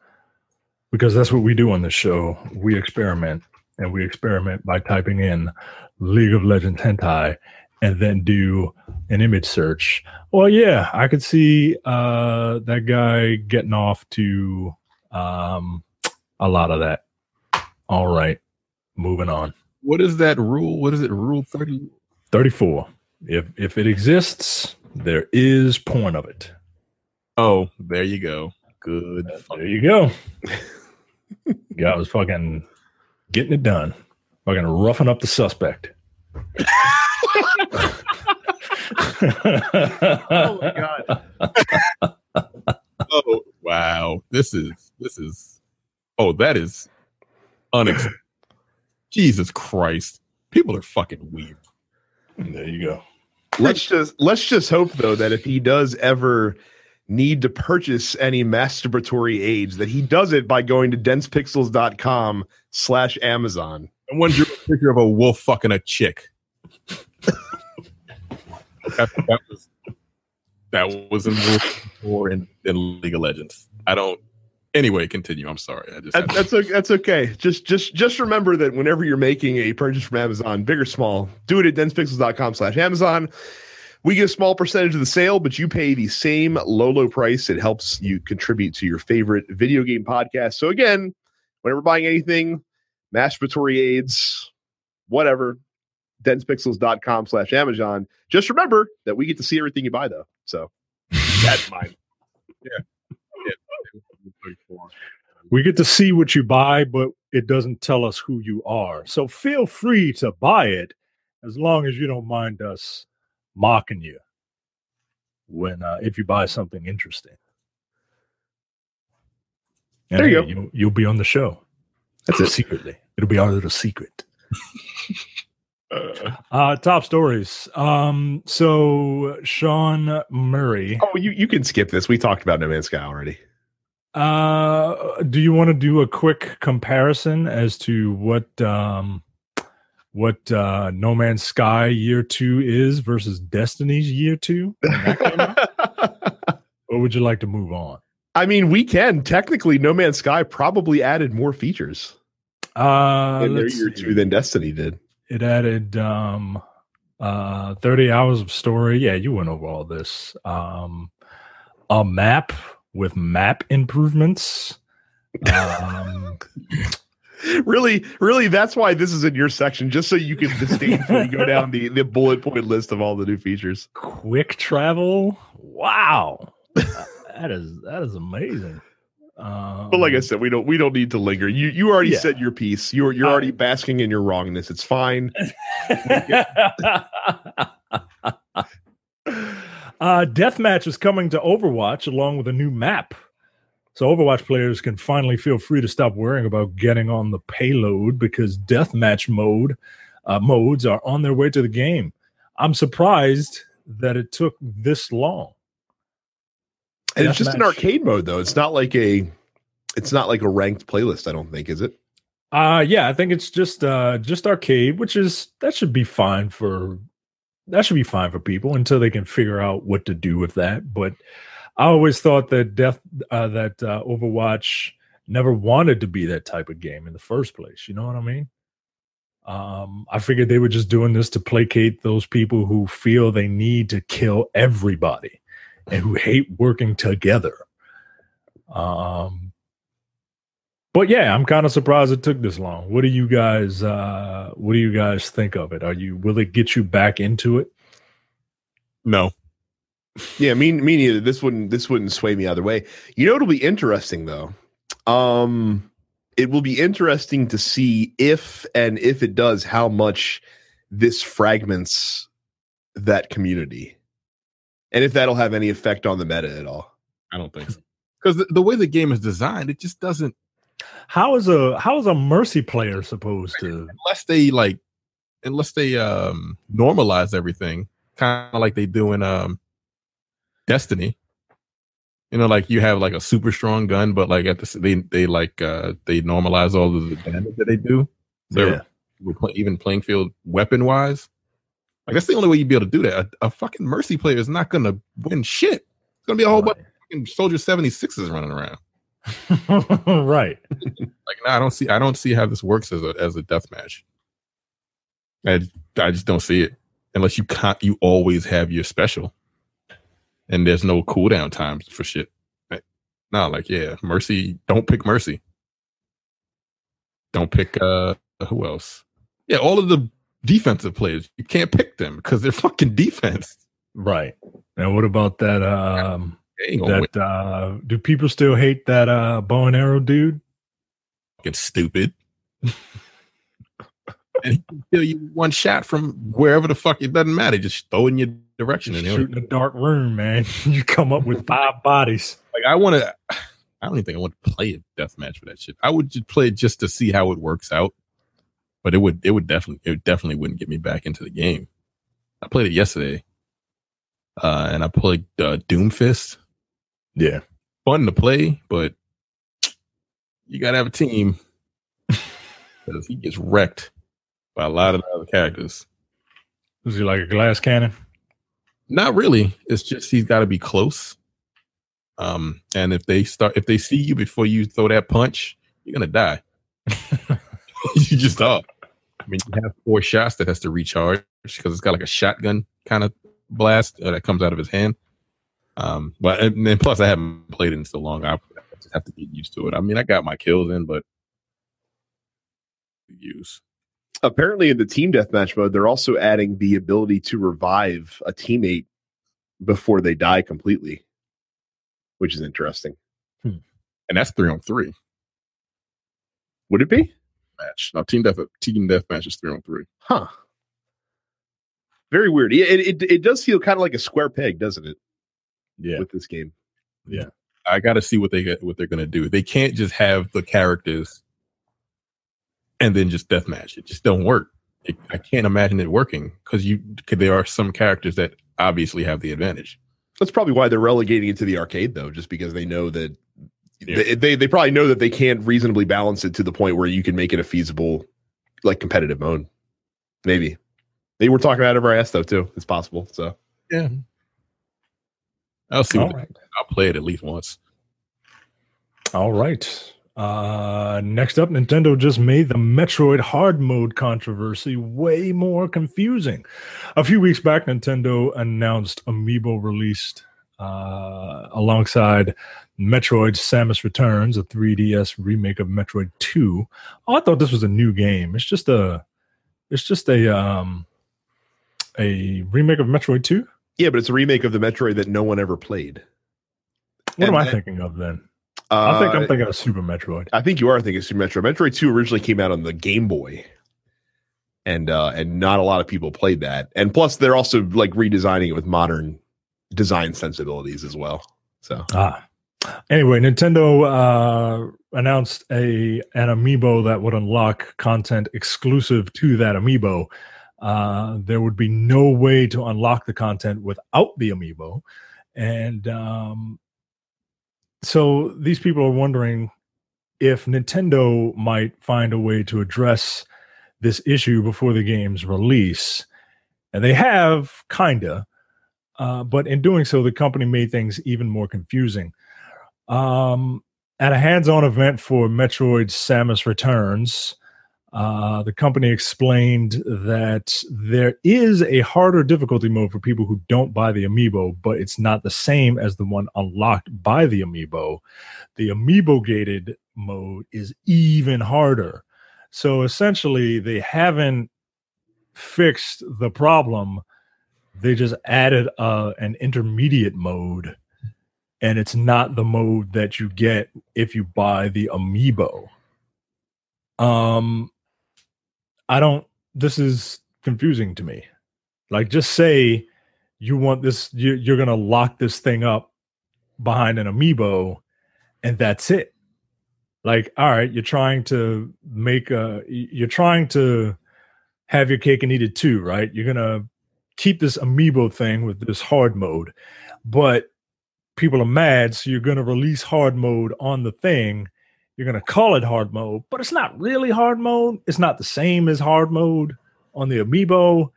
because that's what we do on this show. We experiment, and we experiment by typing in League of Legends hentai and then do an image search. Well, yeah, I could see uh, that guy getting off to um, a lot of that. All right, moving on. What is that rule? What is it? Rule 30? 34. If if it exists, there is porn of it. Oh, there you go. Good. There you go. Guy was fucking getting it done. Fucking roughing up the suspect. oh my god! Oh, wow. This is, this is, oh, that is unacceptable. Jesus Christ. People are fucking weird. There you go. let's just let's just hope though that if he does ever need to purchase any masturbatory aids that he does it by going to densepixels.com slash amazon And one drew a picture of a wolf fucking a chick. that, that was that was in 4 in, in League of Legends. I don't. Anyway, continue. I'm sorry. I just that, that's o- that's okay. Just just just remember that whenever you're making a purchase from amazon big or small do it at densepixels.com slash amazon. We get a small percentage of the sale but you pay the same low low price. It helps you contribute to your favorite video game podcast. So again whenever buying anything masturbatory aids whatever densepixels.com slash amazon. Just remember that we get to see everything you buy though. So that's mine We get to see what you buy, but it doesn't tell us who you are. So feel free to buy it as long as you don't mind us mocking you when uh, if you buy something interesting. And There you hey, go. You, you'll be on the show. That's it. Secretly. It'll be our little secret. Uh, top stories. Um, so Sean Murray. oh you, you can skip this we talked about no man's sky already Uh, do you want to do a quick comparison as to what um, what uh, No Man's Sky Year Two is versus Destiny's Year Two? when that came out? or would you like to move on? I mean, we can technically. No Man's Sky probably added more features Uh, in their year see. two than Destiny did. it added um, uh, 30 hours of story. Yeah, you went over all this. Um, a map with map improvements. Um, Really, really, that's why this is in your section, just so you can disdainfully go down the, the bullet point list of all the new features. quick travel. Wow, that is that is amazing. Um, But like I said, we don't we don't need to linger. You you already Yeah. said your piece. You're you're I- already basking in your wrongness. It's fine. uh, Deathmatch is coming to Overwatch along with a new map. So Overwatch players can finally feel free to stop worrying about getting on the payload because Deathmatch mode uh, modes are on their way to the game. I'm surprised that it took this long. And it's just an arcade mode though. It's not like a it's not like a ranked playlist, I don't think, is it? Uh yeah, I think it's just uh just arcade, which is that should be fine for that should be fine for people until they can figure out what to do with that. But I always thought that death uh, that uh, Overwatch never wanted to be that type of game in the first place. You know what I mean? Um, I figured they were just doing this to placate those people who feel they need to kill everybody and who hate working together. Um, but yeah, I'm kind of surprised it took this long. What do you guys uh what do you guys think of it? Are you will it get you back into it? No, Yeah, me, me neither. This wouldn't this wouldn't sway me either way. You know, it'll be interesting though. Um, it will be interesting to see if and if it does, how much this fragments that community, and if that'll have any effect on the meta at all. I don't think so. Because the, the way the game is designed, it just doesn't. How is a how is a mercy player supposed to Unless they like, unless they um normalize everything, kind of like they do in um Destiny. You know, like you have like a super strong gun, but like at the they they like uh they normalize all of the damage that they do. So Yeah. we're play, even playing field weapon wise. Like that's the only way you'd be able to do that. A, a fucking mercy player is not gonna win shit. It's gonna be a whole bunch of fucking soldier 76s running around. right. Like no, I don't see I don't see how this works as a as a death match. I I just don't see it. Unless you can't you always have your special. And there's no cooldown times for shit. Like, no, like yeah, Mercy, don't pick Mercy. Don't pick uh who else? Yeah, all of the defensive players. You can't pick them because they're fucking defense. Right. And what about that um That uh do people still hate that uh bow and arrow dude? Fucking stupid. and can kill you one shot from wherever the fuck it doesn't matter. Just throw in your direction and Shoot in a dark room, man. you come up with five bodies. like I want to. I don't even think I want to play a death match for that shit. I would just play it just to see how it works out. But it would it would definitely it definitely wouldn't get me back into the game. I played it yesterday, uh, and I played uh, Doomfist. Yeah. Fun to play, but you gotta have a team because he gets wrecked by a lot of the other characters. Is he like a glass cannon? Not really. It's just he's got to be close. Um, and if they start, if they see you before you throw that punch, you're gonna die. you just are. I mean, you have four shots that has to recharge because it's got like a shotgun kind of blast uh, that comes out of his hand. Um, but and then plus I haven't played it in so long. I just have to get used to it. I mean, I got my kills in, but use. Apparently, in the team deathmatch mode, they're also adding the ability to revive a teammate before they die completely, which is interesting. and that's three on three Would it be? match. Now, team death team death match is three on three. Huh. Very weird. It, it, it does feel kind of like a square peg, doesn't it, Yeah. with this game? Yeah. I got to see what they what they're gonna do. They can't just have the characters and then just deathmatch. It just don't work. It, I can't imagine it working because you cause there are some characters that obviously have the advantage. That's probably why they're relegating it to the arcade, though, just because they know that Yeah. they, they they probably know that they can't reasonably balance it to the point where you can make it a feasible, like competitive mode. Maybe they were talking out of our ass though too. It's possible. So Yeah, I'll see. Right. I'll play it at least once. All right. Uh, next up, Nintendo just made the Metroid hard mode controversy way more confusing. A few weeks back, Nintendo announced Amiibo released uh, alongside Metroid Samus Returns, a 3DS remake of Metroid 2. Oh, I thought this was a new game. It's just a, it's just a um, a remake of Metroid 2. Yeah, but it's a remake of the Metroid that no one ever played. What am And- I thinking of then? Uh, I think I'm thinking of Super Metroid. I think you are thinking of Super Metroid. Metroid Two originally came out on the Game Boy, and uh, and not a lot of people played that. And plus, they're also like redesigning it with modern design sensibilities as well. So Ah, Anyway, Nintendo uh, announced a an amiibo that would unlock content exclusive to that amiibo. Uh, there would be no way to unlock the content without the amiibo, and um, so these people are wondering if Nintendo might find a way to address this issue before the game's release, and they have kinda. Uh, but in doing so, the company made things even more confusing. Um, at a hands-on event for Metroid: Samus Returns, uh, the company explained that there is a harder difficulty mode for people who don't buy the amiibo, but it's not the same as the one unlocked by the amiibo. The amiibo gated mode is even harder. So essentially, they haven't fixed the problem. They just added uh, an intermediate mode and it's not the mode that you get if you buy the amiibo. Um I don't this is confusing to me. Like just say you want this you, you're going to lock this thing up behind an amiibo and that's it. Like all right, you're trying to make a you're trying to have your cake and eat it too, right? You're going to keep this amiibo thing with this hard mode. But people are mad, so you're going to release hard mode on the thing. You're going to call it hard mode, but it's not really hard mode. It's not the same as hard mode on the amiibo,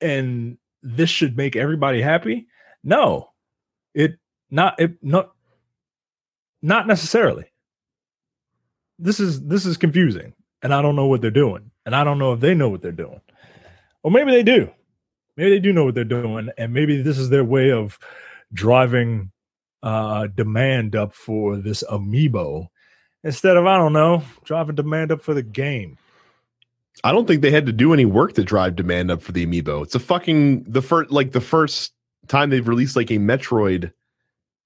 and this should make everybody happy. No, it not it not not necessarily. This is this is confusing, and I don't know what they're doing, and I don't know if they know what they're doing, or maybe they do. Maybe they do know what they're doing, and maybe this is their way of driving uh, demand up for this amiibo instead of I don't know driving demand up for the game. I don't think they had to do any work to drive demand up for the amiibo. It's a fucking the first like the first time they've released like a Metroid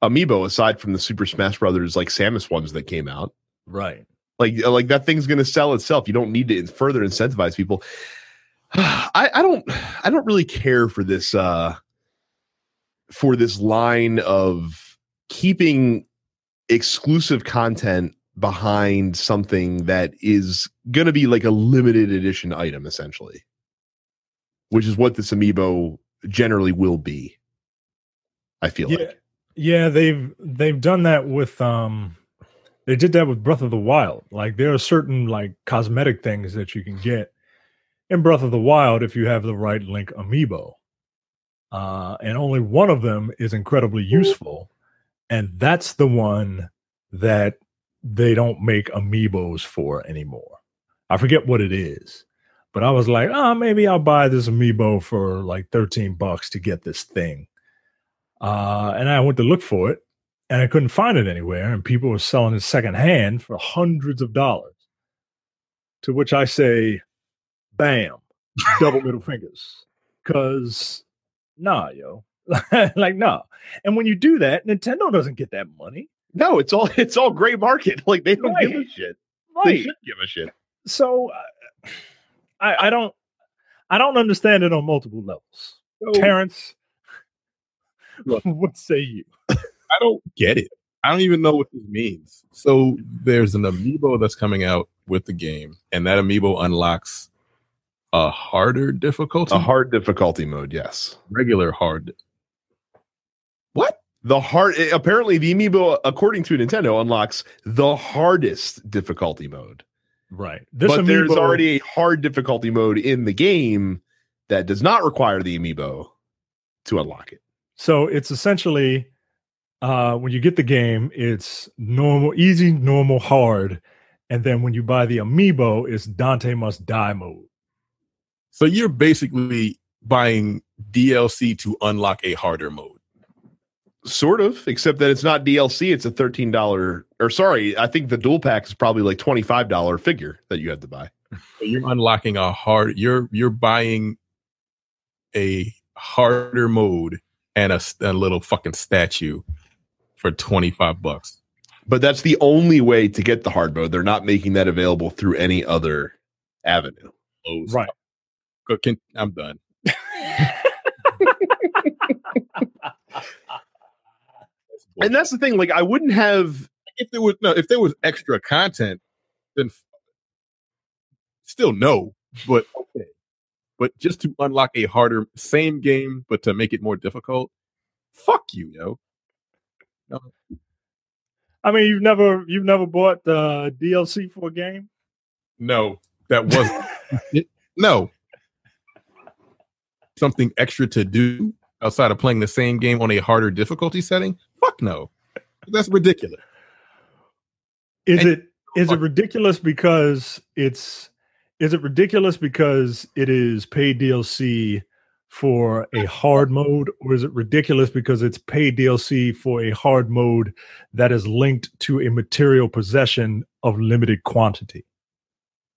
amiibo aside from the Super Smash Brothers like Samus ones that came out. Right. Like like that thing's going to sell itself. You don't need to further incentivize people. I, I don't I don't really care for this uh for this line of keeping exclusive content behind something that is going to be like a limited edition item essentially. Which is what this amiibo generally will be i feel yeah, like. yeah they've they've done that with um they did that with breath of the wild. Like there are certain like cosmetic things that you can get in breath of the wild if you have the right link amiibo. Uh, and only one of them is incredibly useful, and that's the one that they don't make amiibos for anymore. I forget what it is, but I was like, oh, maybe I'll buy this amiibo for like 13 bucks to get this thing. Uh, and I went to look for it and I couldn't find it anywhere. And people were selling it secondhand for hundreds of dollars. To which I say, bam, double middle fingers. Because nah, yo. like, nah. And when you do that, Nintendo doesn't get that money. No it's all it's all gray market like they don't Right. give a shit they should give a shit So uh, I, I don't I don't understand it on multiple levels. Terrence, Look. what say you? I don't get it. I don't even know what this means. So there's an amiibo that's coming out with the game, and that amiibo unlocks a harder difficulty, a hard difficulty mode yes regular hard. What? The hard apparently the amiibo according to nintendo unlocks the hardest difficulty mode Right. This but there's already a hard difficulty mode in the game that does not require the amiibo to unlock it. So it's essentially uh, when you get the game, it's normal, easy, normal, hard, and then when you buy the amiibo, it's Dante must die mode. So you're basically buying DLC to unlock a harder mode. Sort of, except that it's not DLC. It's a thirteen dollar, or sorry, I think the dual pack is probably like twenty five dollar figure that you have to buy. So you're unlocking a hard. You're you're buying a harder mode and a little fucking statue for twenty five bucks. But that's the only way to get the hard mode. They're not making that available through any other avenue. Right. Go- can- I'm done. And that's the thing. Like, I wouldn't have. if there was no, if there was extra content, then f- still no. But okay, but just to unlock a harder same game, but to make it more difficult, fuck you, yo. I mean, you've never you've never bought the DLC for a game. No, that wasn't. no, something extra to do outside of playing the same game on a harder difficulty setting. Fuck no, that's ridiculous. Is And- it is it ridiculous because it's is it ridiculous because it is paid DLC for a hard mode, or is it ridiculous because it's paid DLC for a hard mode that is linked to a material possession of limited quantity?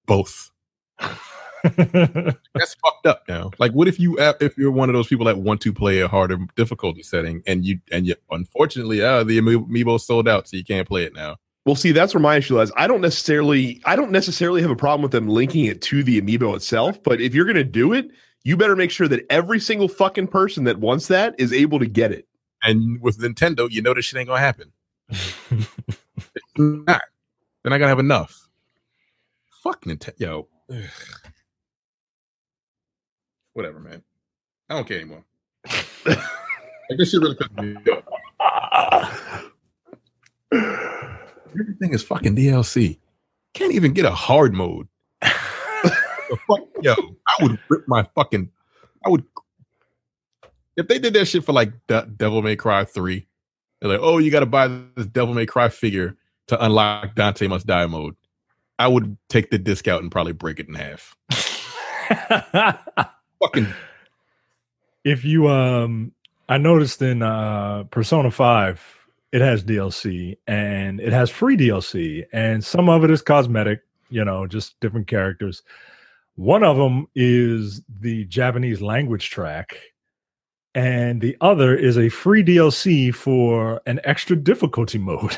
Both. That's fucked up now. Like, what if you if you're one of those people that want to play a harder difficulty setting, and you and you unfortunately, uh, the Amiibo sold out, so you can't play it now. Well, see, that's where my issue lies. I don't necessarily, I don't necessarily have a problem with them linking it to the amiibo itself. But if you're going to do it, you better make sure that every single fucking person that wants that is able to get it. And with Nintendo, you know this shit ain't gonna happen. Not. They're not gonna have enough. Fuck Nintendo. Whatever, man. I don't care anymore. like this shit really me off. Everything is fucking DLC. Can't even get a hard mode. The fuck, yo, I would rip my fucking. I would. If they did that shit for like De- Devil May Cry 3, they're like, oh, you got to buy this Devil May Cry figure to unlock Dante Must Die mode. I would take the disc out and probably break it in half. Fucking if you um I noticed in uh Persona 5 it has DLC and it has free DLC and some of it is cosmetic, you know, just different characters. One of them is the Japanese language track and the other is a free DLC for an extra difficulty mode.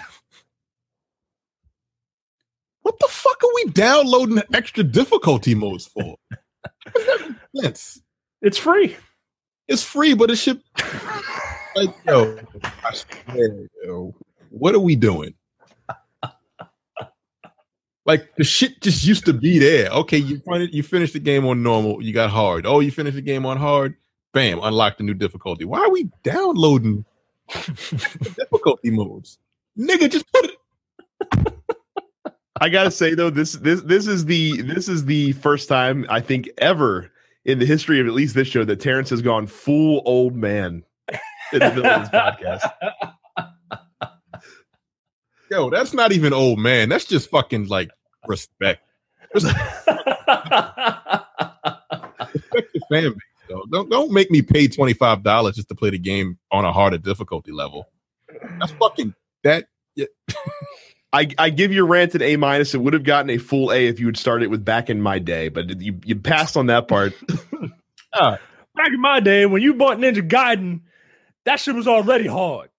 what the fuck are we downloading extra difficulty modes for? What does that make sense? It's free. It's free, but it should like yo, swear, yo, what are we doing? Like the shit just used to be there. Okay, you fin- you finished the game on normal, you got hard. Oh, you finished the game on hard, bam, unlock the new difficulty. Why are we downloading difficulty modes? Nigga, just put it. I gotta say though, this this this is the this is the first time I think ever in the history of at least this show that Terrence has gone full old man in the middle of podcast. Yo, that's not even old man. That's just fucking like respect. Respect your fan base, though. Don't don't make me pay twenty five dollars just to play the game on a harder difficulty level. That's fucking that. I, I give your rant an A minus. It would have gotten a full A if you had started with back in my day, but you you passed on that part. Uh, back in my day, when you bought Ninja Gaiden, that shit was already hard.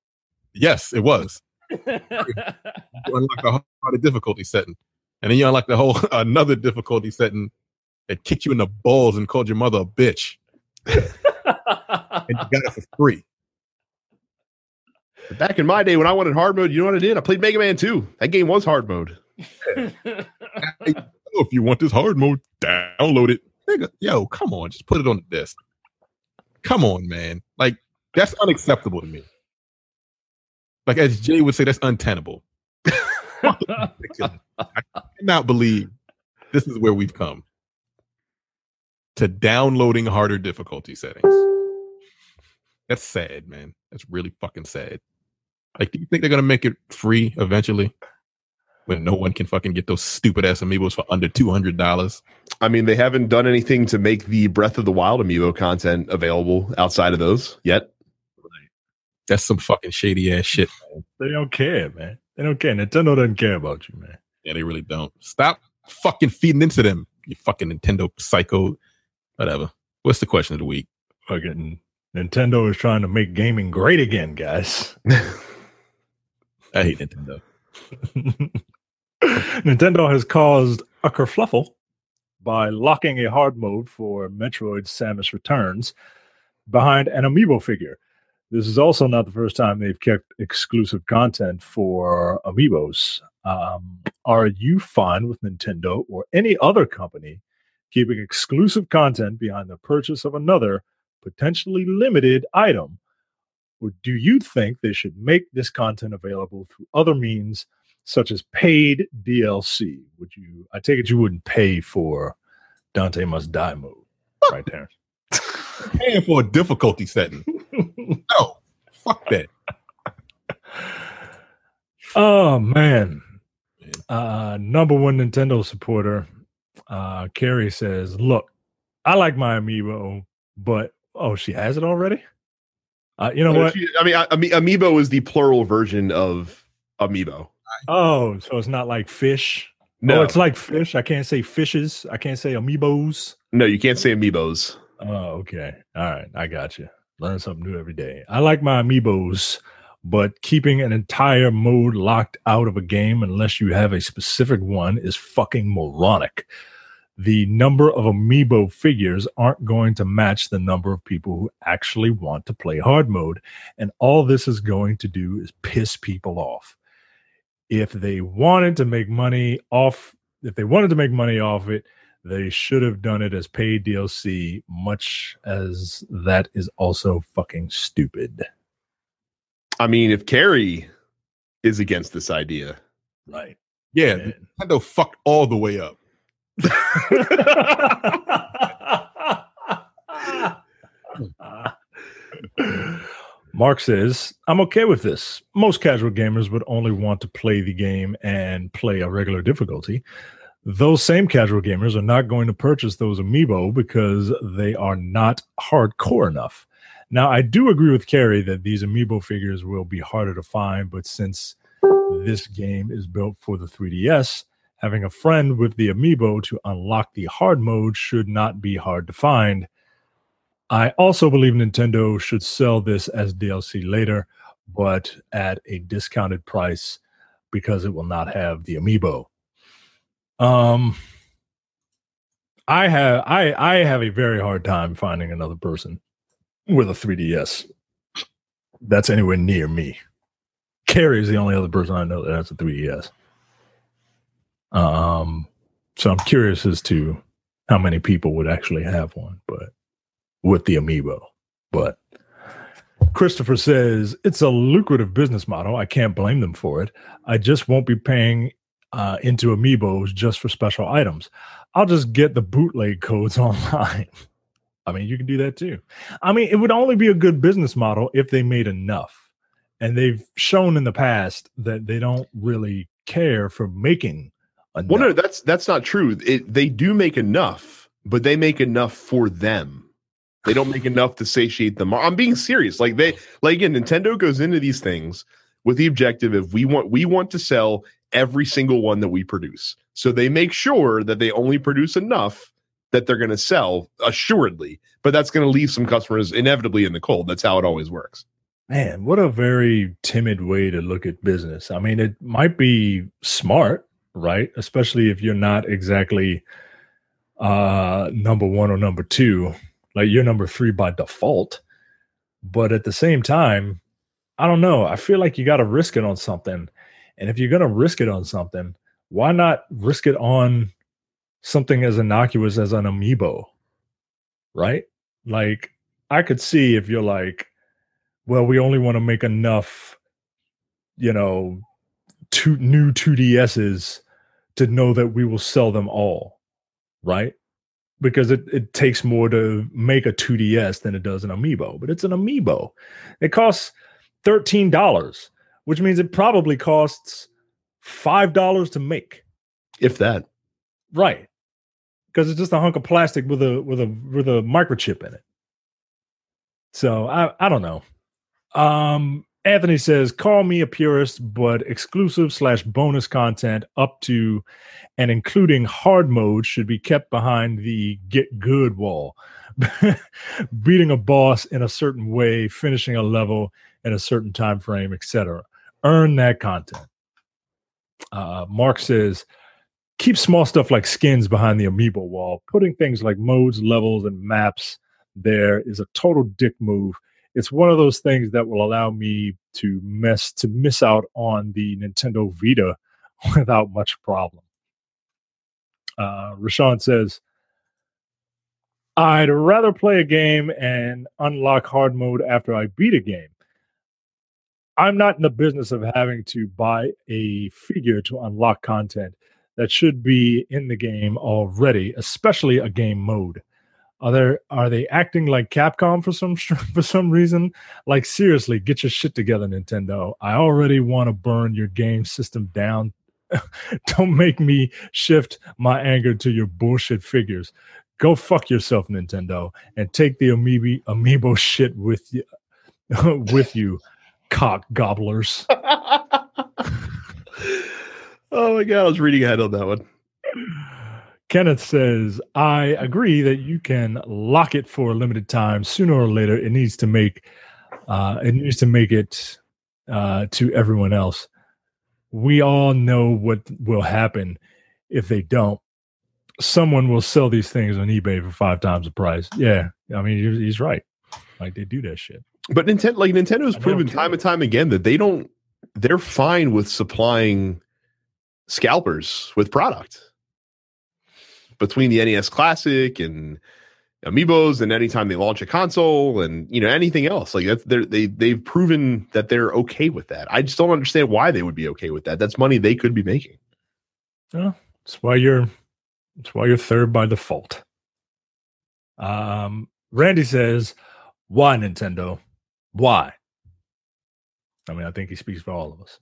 Yes, it was. You unlock a harder difficulty setting, and then you unlock the whole another difficulty setting that kicked you in the balls and called your mother a bitch, and you got it for free. Back in my day when I wanted hard mode, you know what I did? I played Mega Man 2. That game was hard mode. Oh, if you want this hard mode, download it. Nigga, yo, come on, just put it on the disc. Come on, man. Like, that's unacceptable to me. Like, as Jay would say, that's untenable. I cannot believe this is where we've come to downloading harder difficulty settings. That's sad, man. That's really fucking sad. Like, do you think they're gonna make it free eventually? When no one can fucking get those stupid ass amiibos for under two hundred dollars. I mean, they haven't done anything to make the Breath of the Wild amiibo content available outside of those yet. That's some fucking shady ass shit. they don't care, man. They don't care. Nintendo doesn't care about you, man. Yeah, they really don't. Stop fucking feeding into them. You fucking Nintendo psycho. Whatever. What's the question of the week? Fucking Nintendo is trying to make gaming great again, guys. I hate Nintendo. Nintendo has caused a kerfluffle by locking a hard mode for Metroid Samus Returns behind an amiibo figure. This is also not the first time they've kept exclusive content for amiibos. Um, are you fine with Nintendo or any other company keeping exclusive content behind the purchase of another potentially limited item? Or do you think they should make this content available through other means, such as paid DLC? Would you? I take it you wouldn't pay for Dante Must Die mode, right there. Paying for a difficulty setting. no, fuck that. Oh man. Uh number one Nintendo supporter, uh Carrie says, look, I like my amiibo, but oh, she has it already? Uh, you know what? I mean, I, I amiibo is the plural version of amiibo. Oh, so it's not like fish. No, Oh, it's like fish. I can't say fishes. I can't say amiibos. no, you can't say amiibos. Oh, okay. All right. I got you. Learn something new every day. I like my amiibos, but keeping an entire mode locked out of a game unless you have a specific one is fucking moronic. The number of amiibo figures aren't going to match the number of people who actually want to play hard mode. And all this is going to do is piss people off. If they wanted to make money off, if they wanted to make money off it, they should have done it as paid DLC, much as that is also fucking stupid. I mean, if Carrie is against this idea, Right. Yeah, Nintendo fucked all the way up. Mark says, I'm okay with this. Most casual gamers would only want to play the game and play a regular difficulty. Those same casual gamers are not going to purchase those amiibo because they are not hardcore enough. Now, I do agree with Carrie that these amiibo figures will be harder to find, but since this game is built for the 3DS, having a friend with the amiibo to unlock the hard mode should not be hard to find. I also believe Nintendo should sell this as DLC later, but at a discounted price because it will not have the amiibo. Um I have I I have a very hard time finding another person with a 3DS that's anywhere near me. Carrie is the only other person I know that has a 3DS. Um, so I'm curious as to how many people would actually have one, but with the amiibo. But Christopher says it's a lucrative business model. I can't blame them for it. I just won't be paying uh, into amiibos just for special items. I'll just get the bootleg codes online. I mean, you can do that too. I mean, it would only be a good business model if they made enough. And they've shown in the past that they don't really care for making enough. well, no, that's that's not true. It, they do make enough, but they make enough for them. They don't make enough to satiate them. I'm being serious. Like they, like again, Nintendo goes into these things with the objective of we want we want to sell every single one that we produce. So they make sure that they only produce enough that they're going to sell assuredly, but that's going to leave some customers inevitably in the cold. That's how it always works. Man, what a very timid way to look at business. I mean, it might be smart, right? Especially if you're not exactly uh number 1 or number 2. Like you're number 3 by default. But at the same time, I don't know. I feel like you got to risk it on something. And if you're going to risk it on something, why not risk it on something as innocuous as an amiibo? Right? Like I could see if you're like well, we only want to make enough, you know, two new 2DSs to know that we will sell them all, right? Because it, it takes more to make a 2DS than it does an amiibo, but it's an amiibo. It costs $13, which means it probably costs $5 to make. If that. Right. Because it's just a hunk of plastic with a with a with a microchip in it. So I I don't know. Um, Anthony says, "Call me a purist, but exclusive slash bonus content up to and including hard mode should be kept behind the get good wall. Beating a boss in a certain way, finishing a level in a certain time frame, etc. Earn that content." Uh, Mark says, "Keep small stuff like skins behind the amiibo wall. Putting things like modes, levels, and maps." There is a total dick move it's one of those things that will allow me to mess to miss out on the Nintendo Vita without much problem. Uh, Rashawn says, I'd rather play a game and unlock hard mode after I beat a game. I'm not in the business of having to buy a figure to unlock content that should be in the game already, especially a game mode. Are there are they acting like Capcom for some for some reason? Like seriously, get your shit together, Nintendo. I already want to burn your game system down. Don't make me shift my anger to your bullshit figures. Go fuck yourself, Nintendo, and take the amiibo amiibo shit with you with you, cock gobblers. oh my god, I was reading ahead on that one. Kenneth says, I agree that you can lock it for a limited time. Sooner or later, it needs to make uh, it needs to make it uh, to everyone else. We all know what will happen if they don't. Someone will sell these things on eBay for five times the price. Yeah, I mean he's right. Like they do that shit. But Nintendo, like Nintendo's proven time and time again that they don't. They're fine with supplying scalpers with product between the NES Classic and amiibos and anytime they launch a console and you know anything else. Like that's they they they've proven that they're okay with that. I just don't understand why they would be okay with that. That's money they could be making. Yeah that's why you're that's why you're third by default. Um randy says why nintendo? Why? I mean i think he speaks for all of us.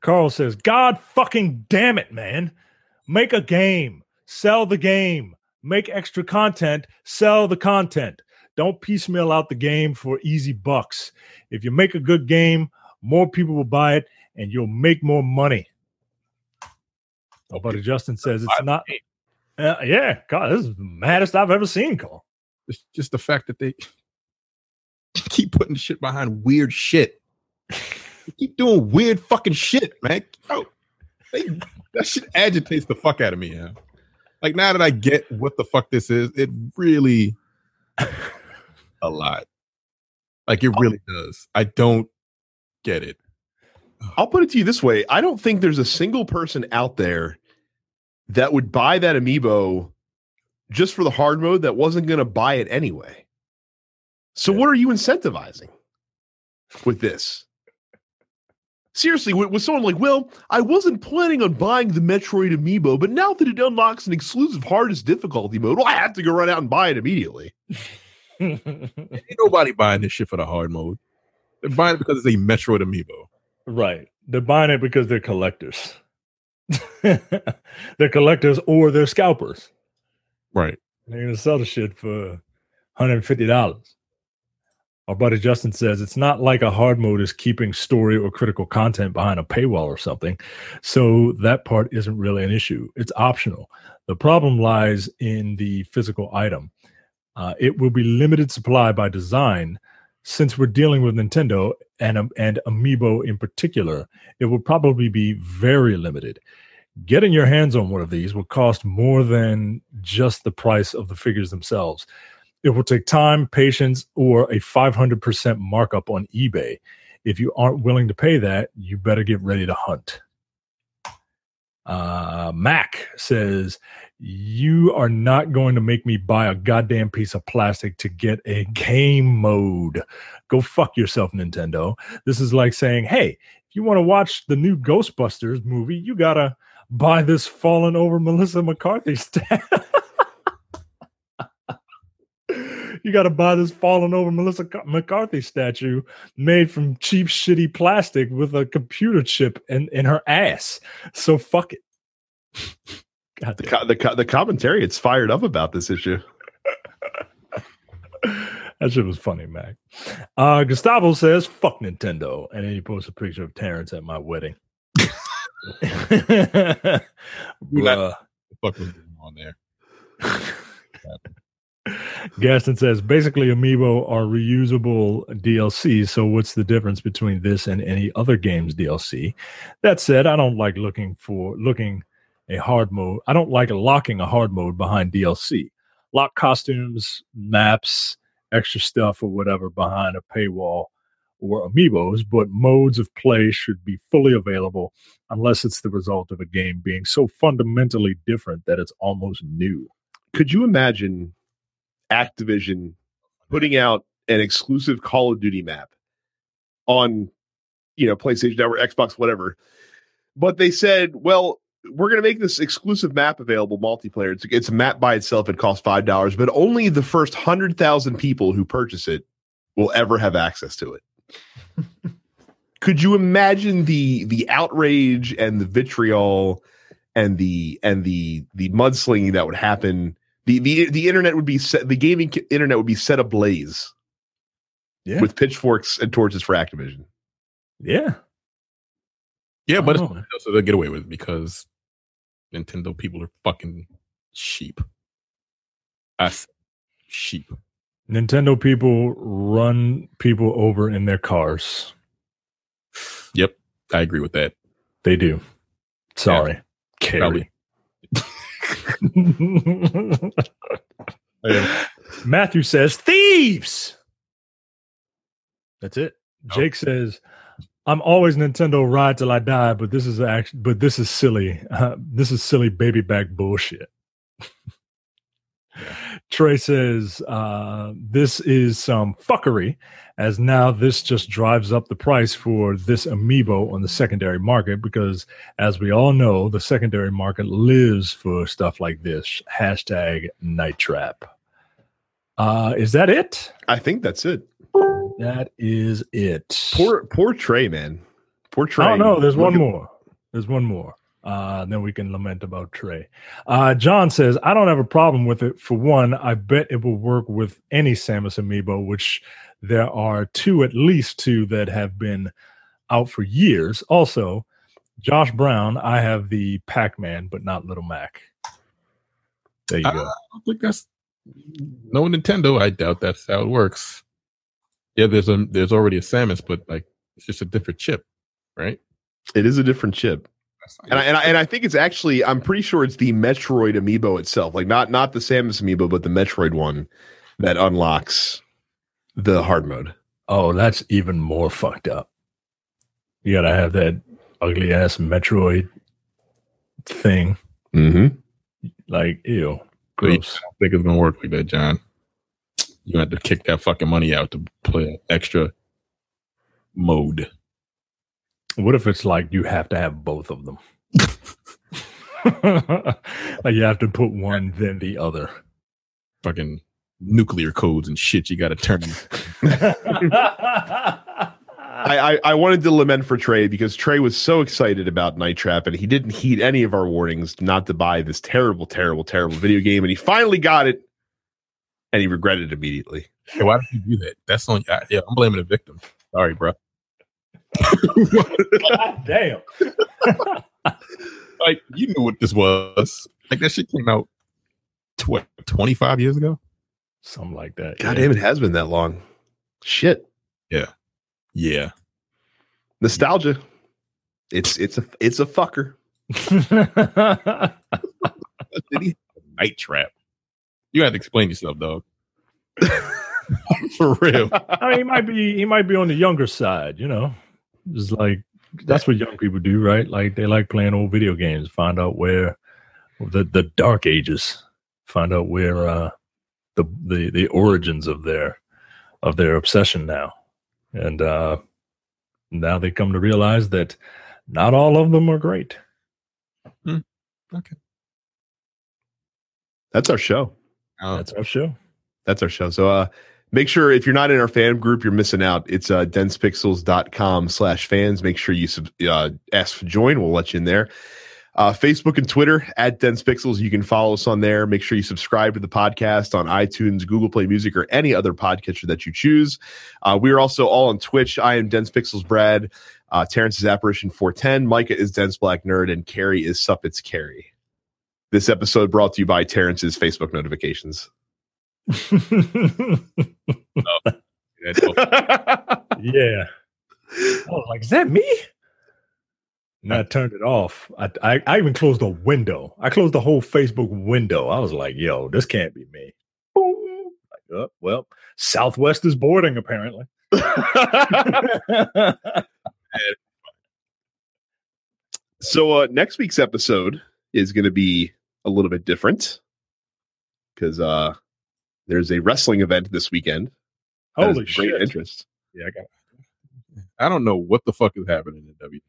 Carl says god fucking damn it man. Make a game sell the game, make extra content, sell the content. Don't piecemeal out the game for easy bucks. If you make a good game, more people will buy it and you'll make more money. Oh, but Justin says it's not. Uh, yeah, God, this is the maddest I've ever seen, Cole. It's just the fact that they keep putting shit behind weird shit. keep doing weird fucking shit, man. Oh, they, that shit agitates the fuck out of me. Yeah like now that I get what the fuck this is, it really a lot. Like it really does. I don't get it. I'll put it to you this way: I don't think there's a single person out there that would buy that amiibo just for the hard mode that wasn't going to buy it anyway. So, yeah. what are you incentivizing with this? Seriously, with, with, someone like, well, I wasn't planning on buying the Metroid amiibo, but now that it unlocks an exclusive hardest difficulty mode, well, I have to go run out and buy it immediately. Ain't nobody buying this shit for the hard mode. They're buying it because it's a Metroid amiibo. Right. They're buying it because they're collectors. they're collectors or they're scalpers. Right. They're gonna sell the shit for $150. Our buddy Justin says it's not like a hard mode is keeping story or critical content behind a paywall or something. So that part isn't really an issue. It's optional. The problem lies in the physical item. Uh, it will be limited supply by design. Since we're dealing with Nintendo and, um, and Amiibo in particular, it will probably be very limited. Getting your hands on one of these will cost more than just the price of the figures themselves. It will take time, patience, or a 500% markup on eBay. If you aren't willing to pay that, you better get ready to hunt. Uh, Mac says, You are not going to make me buy a goddamn piece of plastic to get a game mode. Go fuck yourself, Nintendo. This is like saying, Hey, if you want to watch the new Ghostbusters movie, you got to buy this fallen over Melissa McCarthy stuff. You got to buy this falling over Melissa McCarthy statue made from cheap, shitty plastic with a computer chip in, in her ass. So fuck it. God the, co- the, co- the commentary it's fired up about this issue. that shit was funny, Mac. Uh, Gustavo says, fuck Nintendo. And then he posts a picture of Terrence at my wedding. Bruh. Fuck was on there. Gaston says basically amiibo are reusable DLC. So what's the difference between this and any other game's DLC? That said, I don't like looking for looking a hard mode. I don't like locking a hard mode behind DLC. Lock costumes, maps, extra stuff or whatever behind a paywall or amiibos, but modes of play should be fully available unless it's the result of a game being so fundamentally different that it's almost new. Could you imagine Activision putting out an exclusive Call of Duty map on, you know, PlayStation Network, Xbox, whatever? But they said, well, we're going to make this exclusive map available multiplayer. It's, it's a map by itself. It costs five dollars, but only the first hundred thousand people who purchase it will ever have access to it. Could you imagine the the outrage and the vitriol and the and the the mudslinging that would happen? The the the internet would be set, the gaming internet would be set ablaze. Yeah. With pitchforks and torches for Activision. Yeah. Yeah, but Oh. it's, so they'll get away with it because Nintendo people are fucking sheep. Us sheep. Nintendo people run people over in their cars. Yep, I agree with that. They do. Sorry. Carrie. Matthew says thieves. That's it. Jake says, "I'm always Nintendo ride till I die, but this is actually, but this is silly. Uh, this is silly baby back bullshit." Trey says, uh, "This is some fuckery, as now this just drives up the price for this amiibo on the secondary market because, as we all know, the secondary market lives for stuff like this." Hashtag Night Trap. Uh, is that it? I think that's it. That is it. Poor poor Trey, man. Poor Trey. Oh no, there's Look one at- more. There's one more. Uh, then we can lament about Trey. Uh, John says, I don't have a problem with it. For one, I bet it will work with any Samus amiibo, which there are two, at least two, that have been out for years. Also, Josh Brown, I have the Pac Man, but not Little Mac. There you Ah. go. I don't think that's no Nintendo. I doubt that's how it works. Yeah, there's a there's already a Samus, but like it's just a different chip, right? It is a different chip. And I, and I and I think it's actually I'm pretty sure it's the Metroid amiibo itself, like not not the Samus amiibo, but the Metroid one that unlocks the hard mode. Oh, that's even more fucked up. You gotta have that ugly ass Metroid thing. Mm-hmm. Like, ew, So you- gross. I don't think it's gonna work like that, John. You have to kick that fucking money out to play extra mode. What if it's like you have to have both of them? like you have to put one, then the other. Fucking nuclear codes and shit. You got to turn. I, I I wanted to lament for Trey because Trey was so excited about Night Trap and he didn't heed any of our warnings not to buy this terrible, terrible, terrible video game, and he finally got it, and he regretted it immediately. Hey, why did you do that? That's on. I, yeah, I'm blaming the victim. Sorry, bro. God damn. Like you knew what this was. Like that shit came out. tw- 25 years ago? Something like that. God damn, it has been that long. Shit, Yeah. Yeah. Nostalgia. It's it's a it's a fucker. damn. Did he? Night trap. You had to explain yourself, dog. For real. I mean, he might be he might be on the younger side, you know. It's like that's what young people do, right? Like they like playing old video games, find out where the the dark ages, find out where uh the the the origins of their of their obsession now. And uh now they come to realize that not all of them are great. Okay. That's our show. Uh, That's our show. That's our show. So uh make sure if you're not in our fan group, you're missing out. It's uh densepixels.com slash fans. Make sure you uh, ask for join. We'll let you in there. Uh, Facebook and Twitter at densepixels You can follow us on there. Make sure you subscribe to the podcast on iTunes, Google Play Music, or any other podcatcher that you choose. Uh, we are also all on Twitch. I am Dense Pixels Brad. Uh, Terrence is Apparition 410. Micah is Dense Black Nerd, and Carrie is Suppets Carrie. This episode brought to you by Terrence's Facebook notifications. that's- yeah. I was like, is that me? And I turned it off. I, I I even closed the window. I closed the whole Facebook window. I was like, yo, this can't be me. Boom. Like, Oh, well, Southwest is boarding apparently. so uh, next week's episode is going to be a little bit different because uh, there's a wrestling event this weekend. that is Holy of great shit! Interest. Yeah, I got. I don't know what the fuck is happening in WWE.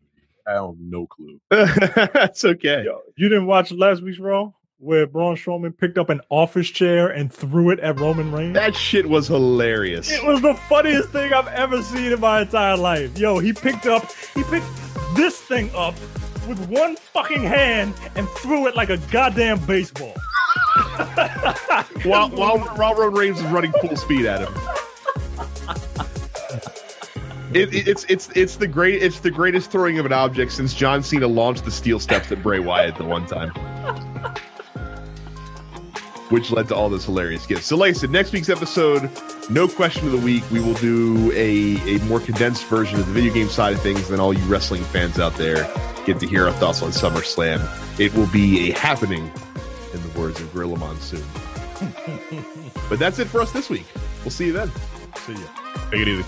I have no clue. That's okay. Yo, you didn't watch last week's Raw where Braun Strowman picked up an office chair and threw it at Roman Reigns? That shit was hilarious. It was the funniest thing I've ever seen in my entire life. Yo, he picked up, he picked this thing up with one fucking hand and threw it like a goddamn baseball. while while Roman Reigns was running full speed at him. It, it- it's it's it's the great it's the greatest throwing of an object since John Cena launched the steel steps at Bray Wyatt the one time, which led to all those hilarious gifts. So, like I said, next week's episode, no question of the week, we will do a a more condensed version of the video game side of things. Then all you wrestling fans out there get to hear our thoughts on SummerSlam. It will be a happening, in the words of Gorilla Monsoon. But that's it for us this week. We'll see you then. See ya. Take it easy.